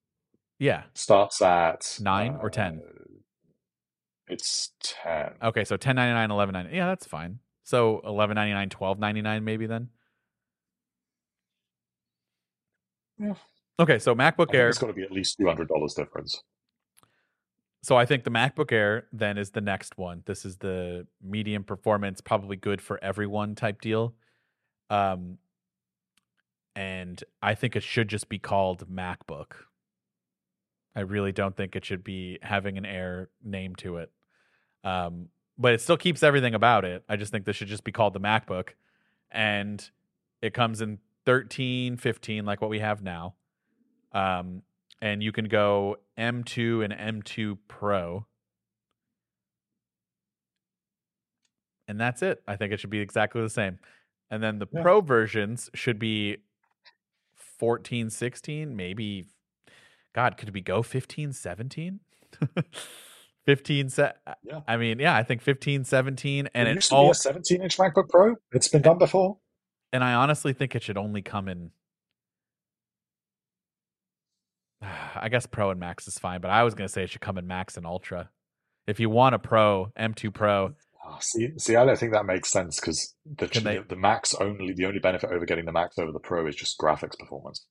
Yeah. starts at Nine or 10? uh, It's 10. Okay, so 1099, 1199. Yeah, that's fine. So 1199, 1299 maybe then. Yeah. Okay, so MacBook Air. it's got to be at least $200 difference. So I think the MacBook Air then is the next one. This is the medium performance, probably good for everyone type deal. Um and I think it should just be called MacBook. I really don't think it should be having an Air name to it. Um but it still keeps everything about it. I just think this should just be called the MacBook and it comes in 13, 15 like what we have now. Um and you can go M2 and M2 Pro. And that's it. I think it should be exactly the same. And then the Yeah. Pro versions should be 14, 16, maybe God, could we go 15, 17? 15 se- Yeah. I mean, yeah, I think 15, 17 and it it used to all be a 17 inch MacBook Pro. It's been done before. and I honestly think it should only come in. I guess Pro and Max is fine, but I was gonna say it should come in Max and Ultra. If you want a Pro, M2 Pro, Ah, see, see, I don't think that makes sense because the they- the Max only the only benefit over getting the Max over the Pro is just graphics performance.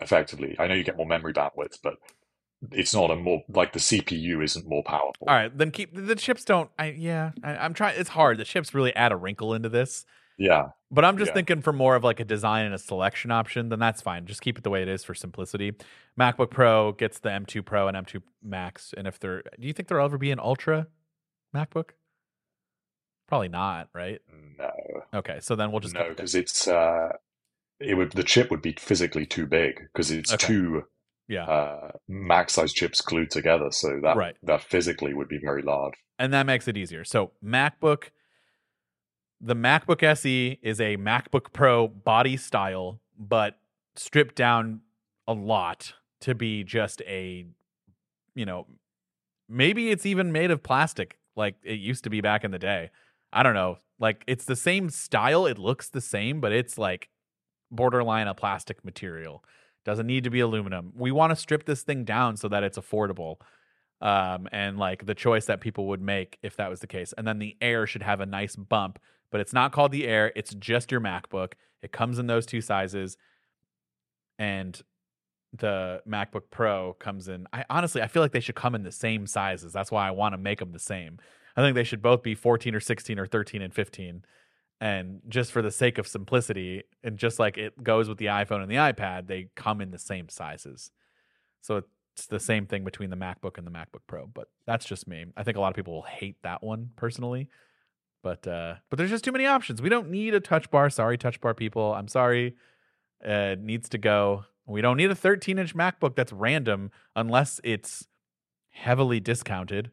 Effectively, I know you get more memory bandwidth, but it's not a more like the CPU isn't more powerful. all right, then keep the chips. Don't I? Yeah, I, I'm trying. It's hard. The chips really add a wrinkle into this, Yeah, but I'm just Yeah. thinking for more of like a design and a selection option. Then that's fine. Just keep it the way it is for simplicity. MacBook Pro gets the M2 Pro and M2 Max, and if they're, do you think there'll ever be an Ultra MacBook? Probably not, right? no, Okay, so then we'll just no, because it's uh, it would the chip would be physically too big because it's Okay. two yeah, uh, Max size chips glued together, so that Right. that physically would be very large. and that makes it easier. So MacBook, the MacBook SE is a MacBook Pro body style, but stripped down a lot to be just a, you know, maybe it's even made of plastic like it used to be back in the day. I don't know. Like it's the same style, it looks the same, but it's like borderline a plastic material. Doesn't need to be aluminum. We want to strip this thing down so that it's affordable. Um, and like the choice that people would make if that was the case. And then the Air should have a nice bump, but it's not called the Air, it's just your MacBook. It comes in those two sizes. And the MacBook Pro comes in. I honestly I feel like they should come in the same sizes. That's why I want to make them the same. I think they should both be 14 or 16 or 13 and 15. And just for the sake of simplicity, and just like it goes with the iPhone and the iPad, they come in the same sizes. So it's the same thing between the MacBook and the MacBook Pro. But that's just me. I think a lot of people will hate that one personally. But uh, but there's just too many options. We don't need a touch bar. Sorry, touch bar people. I'm sorry. Uh, it needs to go. We don't need a 13 inch MacBook that's random unless it's heavily discounted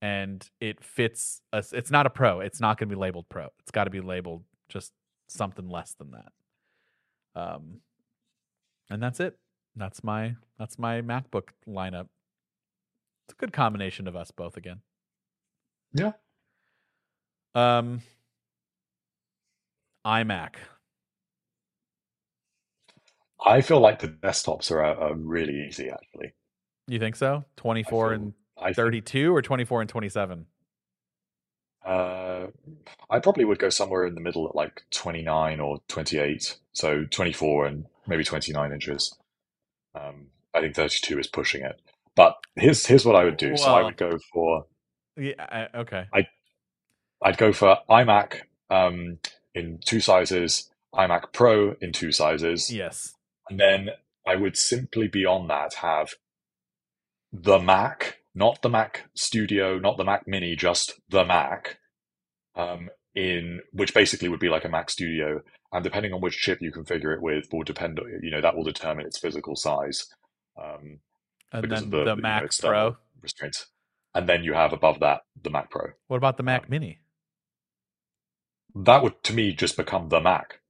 and it fits us. It's not a pro. It's not going to be labeled pro. It's got to be labeled just something less than that. Um, and that's it. That's my that's my MacBook lineup. It's a good combination of us both again. Yeah. Um, iMac. I feel like the desktops are, are really easy actually. You think so? 24 feel- and I think 32 or 24 and 27? Uh, I probably would go somewhere in the middle at like 29 or 28. So 24 and maybe 29 inches. Um, I think 32 is pushing it. But here's here's what I would do. So I would go for Yeah, I, okay. I'd go for iMac um, in two sizes. iMac Pro in two sizes, Yes. and then I would simply beyond that have the Mac, not the Mac Studio, not the Mac Mini, just the Mac, um, in which basically would be like a Mac Studio, and depending on which chip you configure it with, will depend. You know that will determine its physical size. Um, And then the, the, you know, Mac Pro. restraints. And then you have above that the Mac Pro. What about the Mac Um, Mini? That would to me just become the Mac.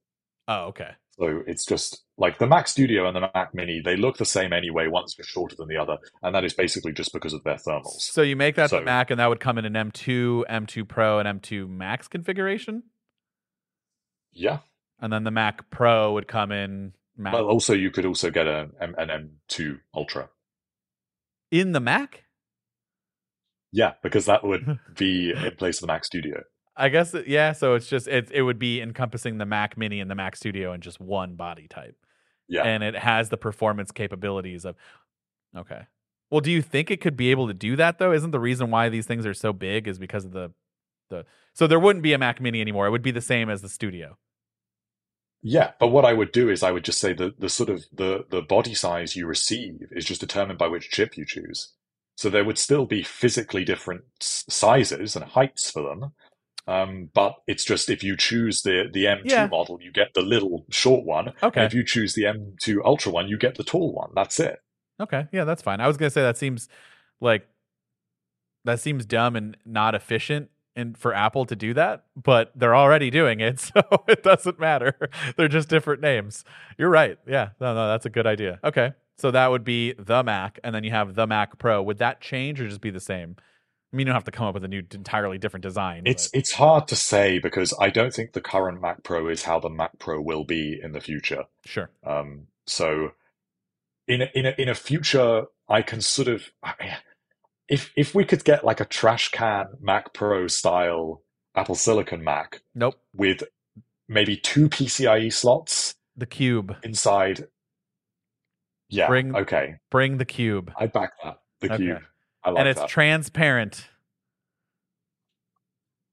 Oh, okay. So it's just like the Mac Studio and the Mac Mini, they look the same anyway, one's just shorter than the other. And that is basically just because of their thermals. So you make that the Mac, and that would come in an M2, M2 Pro, and M2 Max configuration, Yeah. and then the Mac Pro would come in Mac But also you could also get a, an M2 Ultra. in the Mac. Yeah, because that would be in place of the Mac Studio. I guess yeah. So it's just it it would be encompassing the Mac Mini and the Mac Studio in just one body type, Yeah. and it has the performance capabilities of. Okay. Well, do you think it could be able to do that though? Isn't the reason why these things are so big is because of the the so there wouldn't be a Mac Mini anymore. It would be the same as the Studio. Yeah, but what I would do is I would just say that the sort of the the body size you receive is just determined by which chip you choose. So there would still be physically different sizes and heights for them. Um, but it's just if you choose the the M2 Yeah. model, you get the little short one. Okay. And if you choose the M2 Ultra one, you get the tall one. That's it. Okay, yeah, that's fine. I was gonna say that seems like that seems dumb and not efficient and for Apple to do that, but they're already doing it, so it doesn't matter. they're just different names. You're right. Yeah, no, no, that's a good idea. Okay, so that would be the Mac, and then you have the Mac Pro. Would that change or just be the same? I mean, you don't have to come up with a new, entirely different design. It's but- it's hard to say because I don't think the current Mac Pro is how the Mac Pro will be in the future. sure. Um, so in a, in a, in a future, I can sort of if if we could get like a trash can Mac Pro style Apple Silicon Mac Nope. with maybe two PCIe slots The Cube. inside. Yeah. Bring- okay. Bring the Cube, I back that. The Okay. cube. I like and it's that. transparent.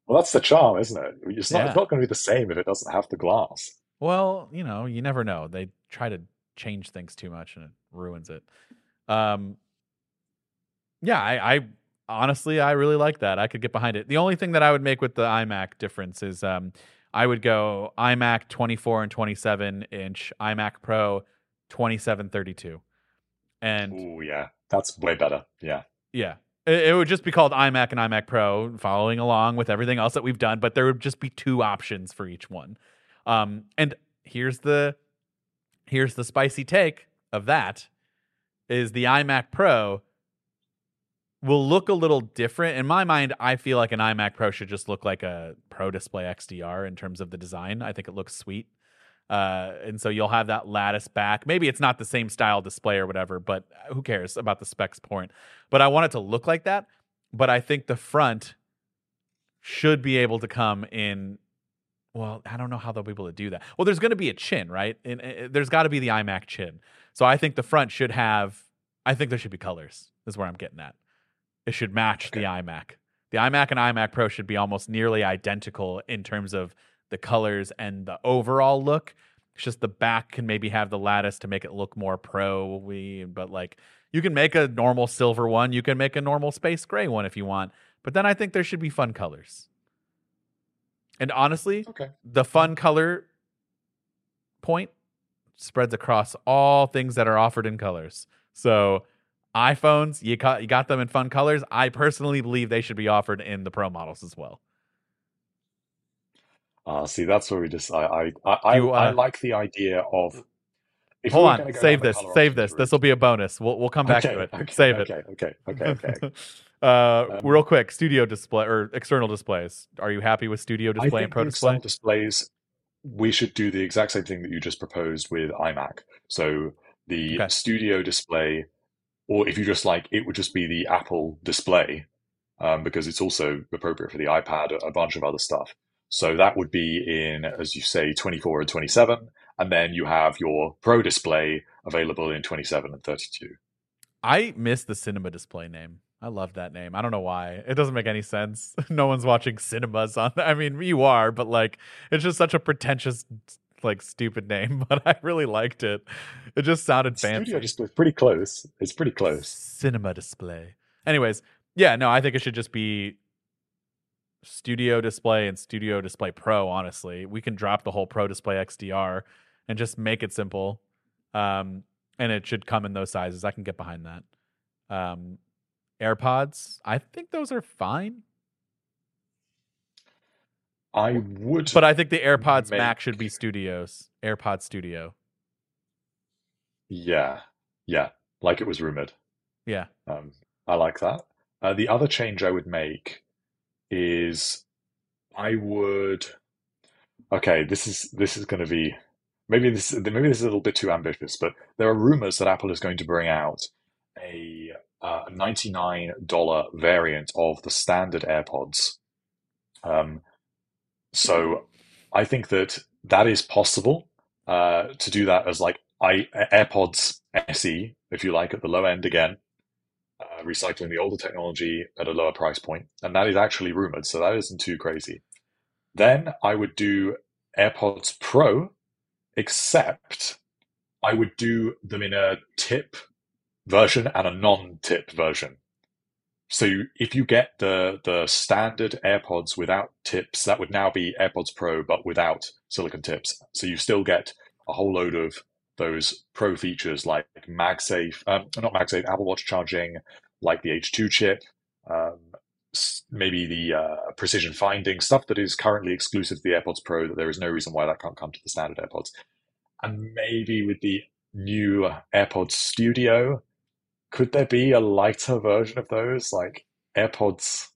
well, that's the charm, isn't it? It's not. Yeah. Not going to be the same if it doesn't have the glass. Well, you know, you never know. They try to change things too much and it ruins it. Um Yeah, I, I honestly I really like that. I could get behind it. The only thing that I would make with the iMac difference is um I would go iMac 24 and 27 inch, iMac Pro 2732. And Oh yeah, that's way better. Yeah. Yeah. It, would just be called iMac and iMac Pro, following along with everything else that we've done, but there would just be two options for each one. Um, and here's the here's the spicy take of that is the iMac Pro will look a little different. In my mind, I feel like an iMac Pro should just look like a Pro Display XDR in terms of the design. I think it looks sweet. Uh, and so you'll have that lattice back. Maybe it's not the same style display or whatever, but who cares about the specs point? But I want it to look like that. But I think the front should be able to come in. Well, I don't know how they'll be able to do that. Well, there's going to be a chin, right? And uh, there's got to be the iMac chin. So I think the front should have. I think there should be colors. Is where I'm getting at. It should match the iMac. The iMac and iMac Pro should be almost nearly identical in terms of the colors and the overall look. It's just the back can maybe have the lattice to make it look more pro but like you can make a normal silver one, you can make a normal space gray one if you want. But then I think there should be fun colors. And honestly, Okay. the fun color point spreads across all things that are offered in colors. So iPhones, you got you got them in fun colors. I personally believe they should be offered in the Pro models as well. Ah, see, that's where we just I I I, I, You, I uh, like the idea of. If Hold on, save this, save this. This will be a bonus. We'll we'll come back okay, to it. Okay, save it. okay, Okay, okay, okay. uh, Um, real quick, studio display or external displays. Are you happy with studio I display and pro display? external displays, we should do the exact same thing that you just proposed with iMac. So the studio display, or if you just like, it would just be the Apple display, um, because it's also appropriate for the iPad, a bunch of other stuff. So that would be in, as you say, 24 and 27, and then you have your Pro display available in 27 and 32. I miss the cinema display name. I love that name. I don't know why. It doesn't make any sense. no one's watching cinemas on. I mean, you are, but like, it's just such a pretentious like stupid name, but I really liked it. It just sounded fancy. Studio it's pretty close. It's pretty close. Cinema display. Anyways, yeah, no, I think it should just be Studio Display and Studio Display Pro. Honestly, we can drop the whole Pro Display XDR and just make it simple. Um, and it should come in those sizes. I can get behind that. Um, AirPods, I think those are fine. I would, But I think the AirPods Make- Max should be Studios. AirPod Studio. yeah, yeah, like it was rumored. Yeah. Um, I like that. Uh, the other change I would make is I would. Okay, this is this is going to be maybe this maybe this is a little bit too ambitious, but there are rumors that Apple is going to bring out a uh, $99 variant of the standard AirPods. Um, so I think that that is possible uh, to do that as like I AirPods SE, if you like, at the low end again, uh, recycling the older technology at a lower price point, and that is actually rumored, so that isn't too crazy. Then I would do AirPods Pro, except I would do them in a tip version and a non-tip version. So you, if you get the the standard AirPods without tips, that would now be AirPods Pro, but without silicon tips. So you still get a whole load of those pro features like MagSafe, um, not MagSafe, Apple Watch charging, like the H2 chip, um, maybe the uh, precision finding stuff that is currently exclusive to the AirPods Pro. That there is no reason why that can't come to the standard AirPods, and maybe with the new AirPods Studio, could there be a lighter version of those, like AirPods,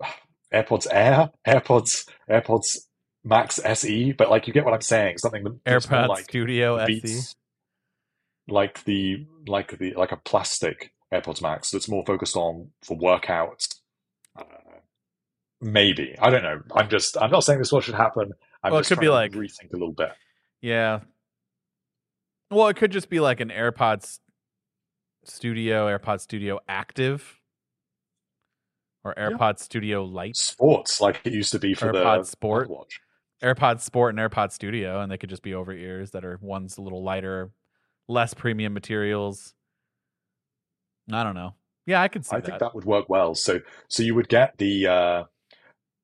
AirPods Air, AirPods, AirPods Max SE? But like, you get what I'm saying? Something that that's more like Studio SE. beats like the like the like a plastic AirPods Max that's more focused on for workouts. Uh, maybe I don't know. I'm just I'm not saying this is what should happen. I'm Well, it could be like- rethink a little bit. Yeah. Well, it could just be like an AirPods Studio, AirPod Studio Active, or AirPod Studio Lite, Sports like it used to be for AirPod the Sport. Watch. AirPod Sport, and AirPod Studio, and they could just be over ears that are one's a little lighter, less premium materials. I don't know. Yeah, I could see I that. think that would work well. So so you would get the uh,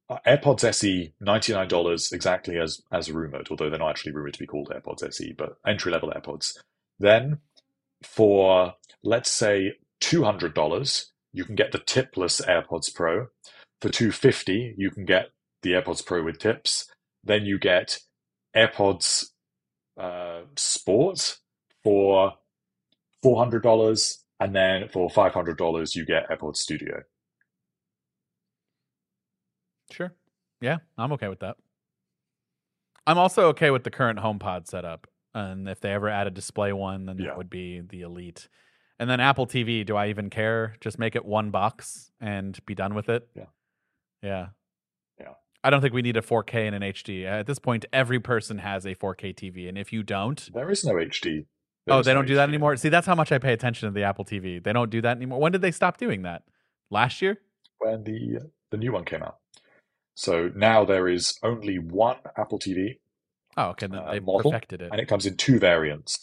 uh, AirPods SE ninety nine dollars exactly as as rumored, although they're not actually rumored to be called AirPods SE, but entry level AirPods. Then for let's say two hundred dollars, you can get the tipless AirPods Pro. For two fifty, you can get the AirPods Pro with tips. Then you get AirPods uh, Sport for four hundred dollars, and then for five hundred dollars, you get AirPods Studio. Sure. Yeah, I'm okay with that. I'm also okay with the current HomePod setup. And if they ever add a display one, then Yeah. that would be the elite. And then Apple TV, do I even care? Just make it one box and be done with it. Yeah. Yeah. I don't think we need a 4K and an HD. At this point, every person has a 4K TV. And if you don't, There is no HD. There oh, they no don't do that HD. anymore. See, that's how much I pay attention to the Apple TV. They don't do that anymore. When did they stop doing that? Last year? when the the new one came out. So now there is only one Apple TV, Oh, okay. Then Uh, they model, perfected it. and it comes in two variants,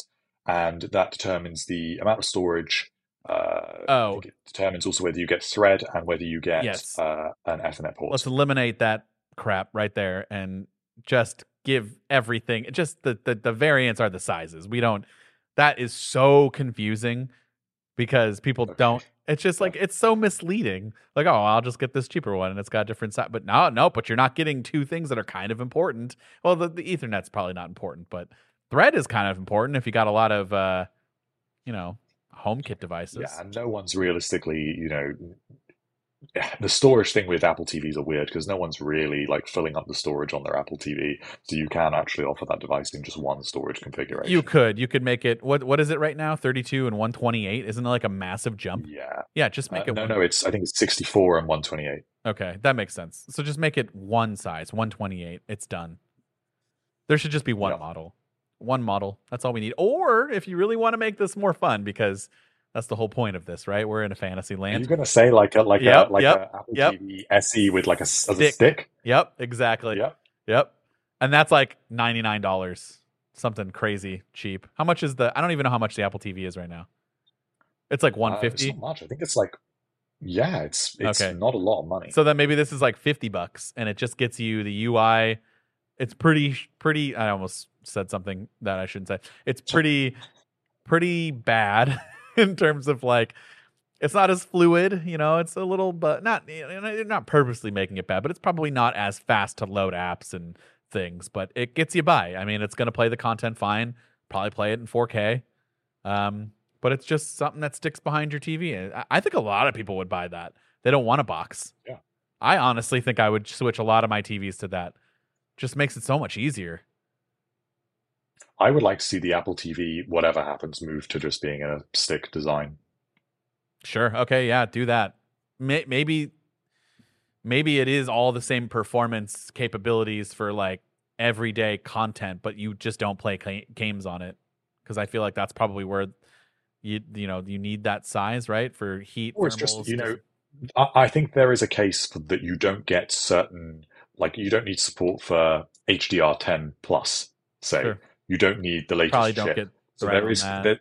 and that determines the amount of storage. Uh, Oh. it determines also whether you get Thread and whether you get Yes. uh, an Ethernet port. let's eliminate that crap right there and just give everything just the, the the variants are the sizes. We don't that is so confusing because people Okay. don't it's just like it's so misleading. Like oh i'll just get this cheaper one and it's got different size but no no but you're not getting two things that are kind of important. Well the, the ethernet's probably not important but thread is kind of important if you got a lot of uh you know HomeKit devices. Yeah, and no one's realistically, you know, the storage thing with Apple TVs are weird because no one's really like filling up the storage on their Apple TV. So you can actually offer that device in just one storage configuration. you could you could make it what what is it right now 32 and 128 isn't it like a massive jump Yeah. Yeah, just make Uh, it no, one. no, it's I think it's 64 and 128. Okay, that makes sense. So just make it one size, 128. It's done. There should just be one Yeah. model. One model. That's all we need. Or if you really want to make this more fun, because that's the whole point of this, right? We're in a fantasy land. you land. going to say like a like Yep, a like yep, a Apple yep. TV SE with like a, s- as a Stick. stick? Yep, exactly. Yep. Yep. and that's like ninety nine dollars, something crazy cheap. How much is the? I don't even know how much the Apple TV is right now. It's like one fifty. Uh, not much. I think it's like, yeah, it's it's Okay. not a lot of money. so then maybe this is like fifty bucks, and it just gets you the UI. It's pretty pretty. I almost said something that I shouldn't say. It's pretty pretty bad in terms of like it's not as fluid you know it's a little but not you know, they're not purposely making it bad but it's probably not as fast to load apps and things but it gets you by. I mean it's going to play the content fine probably play it in 4k um, but it's just something that sticks behind your tv I- i think a lot of people would buy that. They don't want a box. Yeah. i honestly think i would switch a lot of my tvs to that. Just makes it so much easier I would like to see the Apple TV, whatever happens, move to just being a stick design. Sure. Okay. Yeah. Do that. May- maybe, maybe it is all the same performance capabilities for like everyday content, but you just don't play ca- games on it because I feel like that's probably where you you know you need that size right for heat. Or it's just, you know, I, I think there is a case for that you don't get certain, like you don't need support for HDR10 plus, say. Sure. You don't need the latest probably don't chip. get So right there is that. there, uh,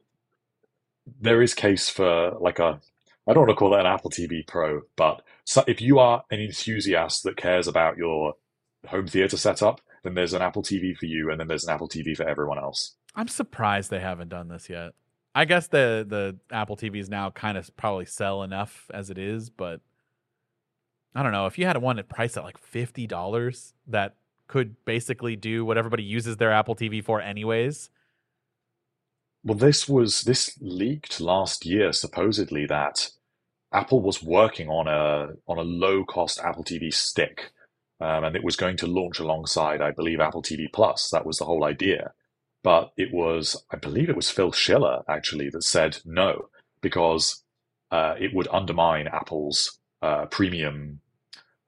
there is case for like a I don't want to call it an Apple TV Pro, but so if you are an enthusiast that cares about your home theater setup, then there's an Apple TV for you, and then there's an Apple TV for everyone else. I'm surprised they haven't done this yet. I guess the the Apple TVs now kind of probably sell enough as it is, but I don't know if you had one at price at like fifty dollars that could basically do what everybody uses their Apple TV for anyways. Well, this was this leaked last year, supposedly that Apple was working on a on a low cost Apple TV stick, um, and it was going to launch alongside, I believe, Apple TV Plus. That was the whole idea. But it was, I believe, it was Phil Schiller actually that said no because uh, it would undermine Apple's uh, premium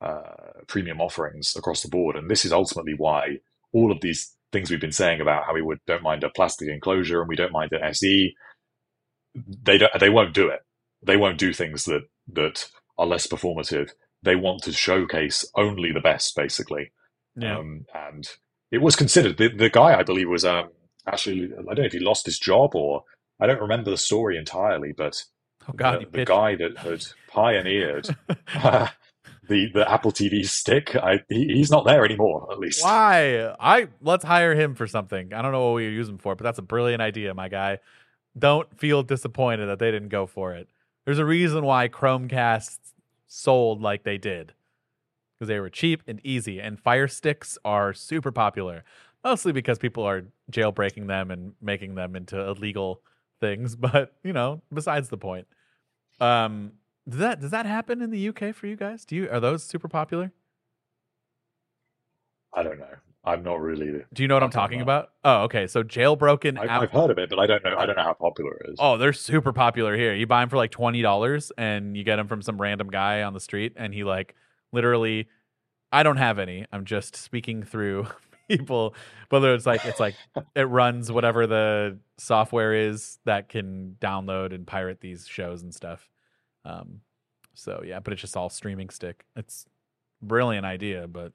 uh, premium offerings across the board. And this is ultimately why all of these things we've been saying about how we would don't mind a plastic enclosure and we don't mind an SE, they don't, they won't do it. They won't do things that that are less performative. They want to showcase only the best, basically. Um, and it was considered. The, the guy, I believe, was um, actually I don't know if he lost his job or I don't remember the story entirely, but oh God, the, the guy that had pioneered the the Apple TV stick, I, he, he's not there anymore. At least. Why? I let's hire him for something. I don't know what we use him for, but that's a brilliant idea, my guy. Don't feel disappointed that they didn't go for it. There's a reason why Chromecast sold like they did. Because they were cheap and easy, and Fire Sticks are super popular. Mostly because people are jailbreaking them and making them into illegal things, but you know, besides the point. Um does that does that happen in the UK for you guys? Do you are those super popular? I don't know. I'm not really. Do you know what I'm talking much. about? Oh, okay. So jailbroken. I, I've heard of it, but I don't know. I don't know how popular it is. oh, they're super popular here. You buy them for like twenty dollars, and you get them from some random guy on the street, and he like literally. I don't have any. I'm just speaking through people. Whether it's like it's like it runs whatever the software is that can download and pirate these shows and stuff. Um, so yeah, but it's just all streaming stick. It's brilliant idea, but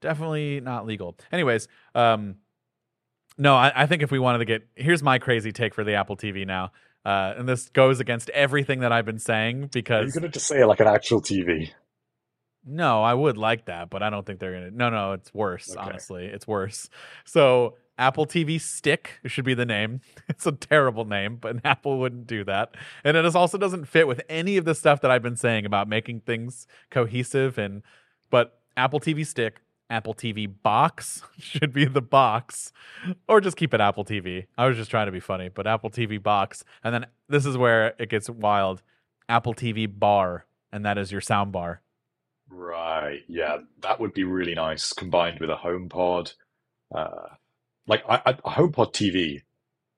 definitely not legal. Anyways, um, no, I, I think if we wanted to get here's my crazy take for the Apple TV now, uh, and this goes against everything that I've been saying because Are you because going to just say like an actual TV? no, I would like that, but I don't think they're gonna. No, no, it's worse. Okay. Honestly, it's worse. So Apple TV Stick should be the name. It's a terrible name, but Apple wouldn't do that, and it also doesn't fit with any of the stuff that I've been saying about making things cohesive. And but Apple TV Stick, Apple TV Box should be the box, or just keep it Apple TV. I was just trying to be funny, but Apple TV Box, and then this is where it gets wild. Apple TV Bar, and that is your sound bar. Right. Yeah, that would be really nice combined with a HomePod. Uh, like I, I, HomePod TV,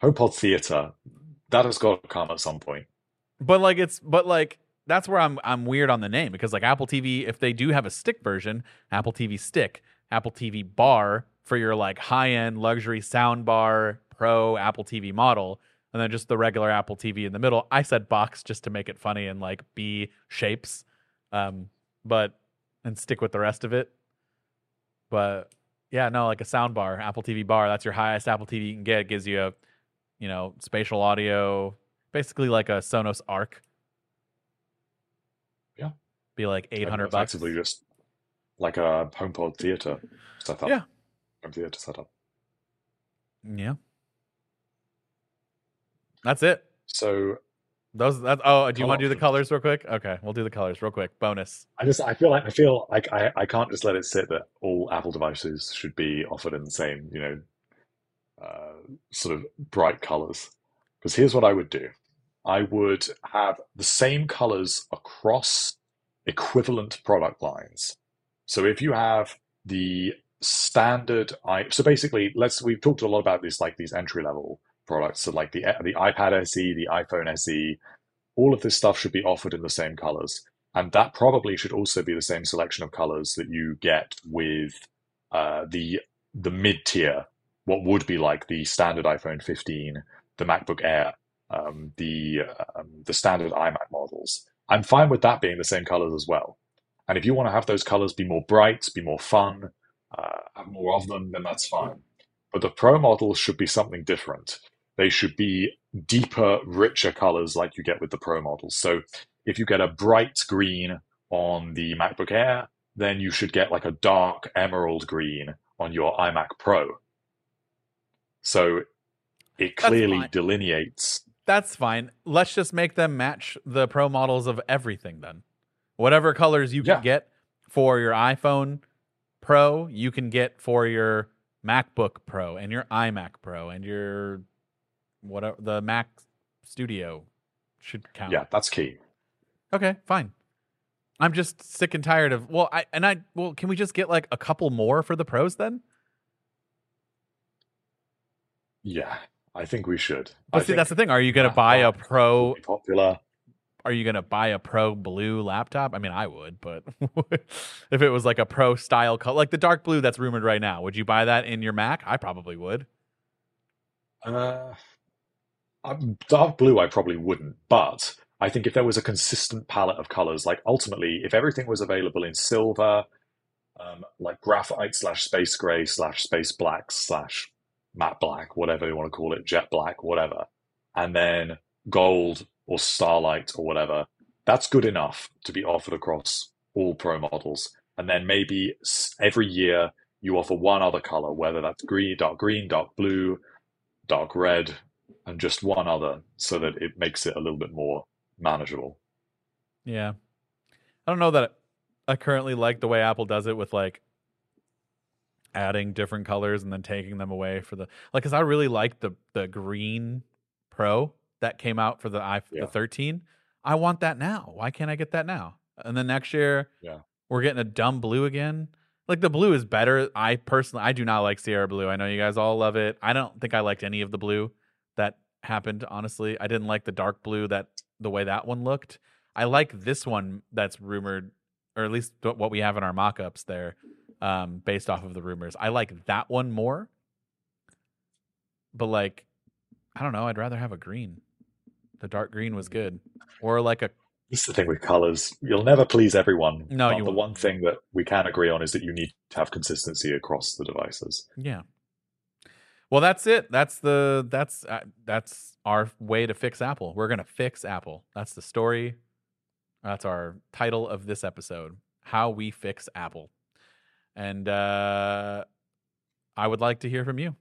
HomePod Theater, that has got to come at some point. But like it's but like that's where I'm I'm weird on the name because like Apple TV if they do have a stick version, Apple TV Stick, Apple TV Bar for your like high-end luxury sound bar pro Apple TV model and then just the regular Apple TV in the middle. I said box just to make it funny and like B shapes. Um but and stick with the rest of it. But Yeah, no, like a sound bar, Apple TV bar. That's your highest Apple TV you can get. It gives you a, you know, spatial audio, basically like a Sonos Arc. Yeah. Be like 800 bucks. Effectively, just like a HomePod theater setup. Yeah. Home theater setup. Yeah. That's it. So Those that oh, do you want to do the colors real quick? Okay, we'll do the colors real quick. Bonus. I just I feel like I feel like I, I can't just let it sit that all Apple devices should be offered in the same, you know, uh, sort of bright colors. Because here's what I would do. I would have the same colors across equivalent product lines. So if you have the standard i so basically let's we've talked a lot about this like these entry level products so like the the iPad SE, the iPhone SE, all of this stuff should be offered in the same colors. And that probably should also be the same selection of colors that you get with uh, the the mid tier, what would be like the standard iPhone 15, the MacBook Air, um, the um, the standard iMac models. I'm fine with that being the same colors as well. And if you want to have those colors be more bright, be more fun, uh, have more of them, then that's fine. But the Pro models should be something different. They should be deeper, richer colors like you get with the Pro models. So if you get a bright green on the MacBook Air, then you should get like a dark emerald green on your iMac Pro. So it clearly fine. delineates. That's fine. Let's just make them match the pro models of everything then. Whatever colors you can Yeah. get for your iPhone Pro, you can get for your MacBook Pro and your iMac Pro and your whatever the Mac Studio should count. Yeah, that's key. Okay, fine. I'm just sick and tired of well, I and I well, can we just get like a couple more for the pros then? Yeah, I think we should. But I see, that's the thing. Are you gonna buy a pro popular. are you gonna buy a pro blue laptop? I mean, I would, but if it was like a pro style color, like the dark blue that's rumored right now, would you buy that in your Mac? I probably would. Uh, dark blue, I probably wouldn't, but I think if there was a consistent palette of colors, like ultimately, if everything was available in silver, um, like graphite slash space gray slash space black slash matte black, whatever you want to call it, jet black, whatever, and then gold or starlight or whatever, that's good enough to be offered across all pro models. And then maybe every year you offer one other color, whether that's green, dark green, dark blue, dark red, and just one other, so that it makes it a little bit more manageable. Yeah, I don't know that I currently like the way Apple does it with like adding different colors and then taking them away for the like. Cause I really like the the green Pro that came out for the i Yeah. the 13. I want that now. Why can't I get that now? And then next year, Yeah. we're getting a dumb blue again. Like the blue is better. I personally, I do not like Sierra Blue. I know you guys all love it. I don't think I liked any of the blue that happened. Honestly, I didn't like the dark blue that the way that one looked. I like this one that's rumored, or at least what we have in our mock-ups there, um, based off of the rumors. I like that one more. But like, I don't know. I'd rather have a green. The dark green was good, or like a This is the thing with colors. You'll never please everyone. No, you the won't. one thing that we can agree on is that you need to have consistency across the devices. Yeah. Well, that's it. That's the that's uh, that's our way to fix Apple. We're gonna fix Apple. That's the story. That's our title of this episode: How we fix Apple. And uh, I would like to hear from you.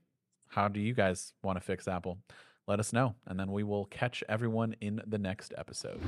How do you guys want to fix Apple? Let us know, and then we will catch everyone in the next episode.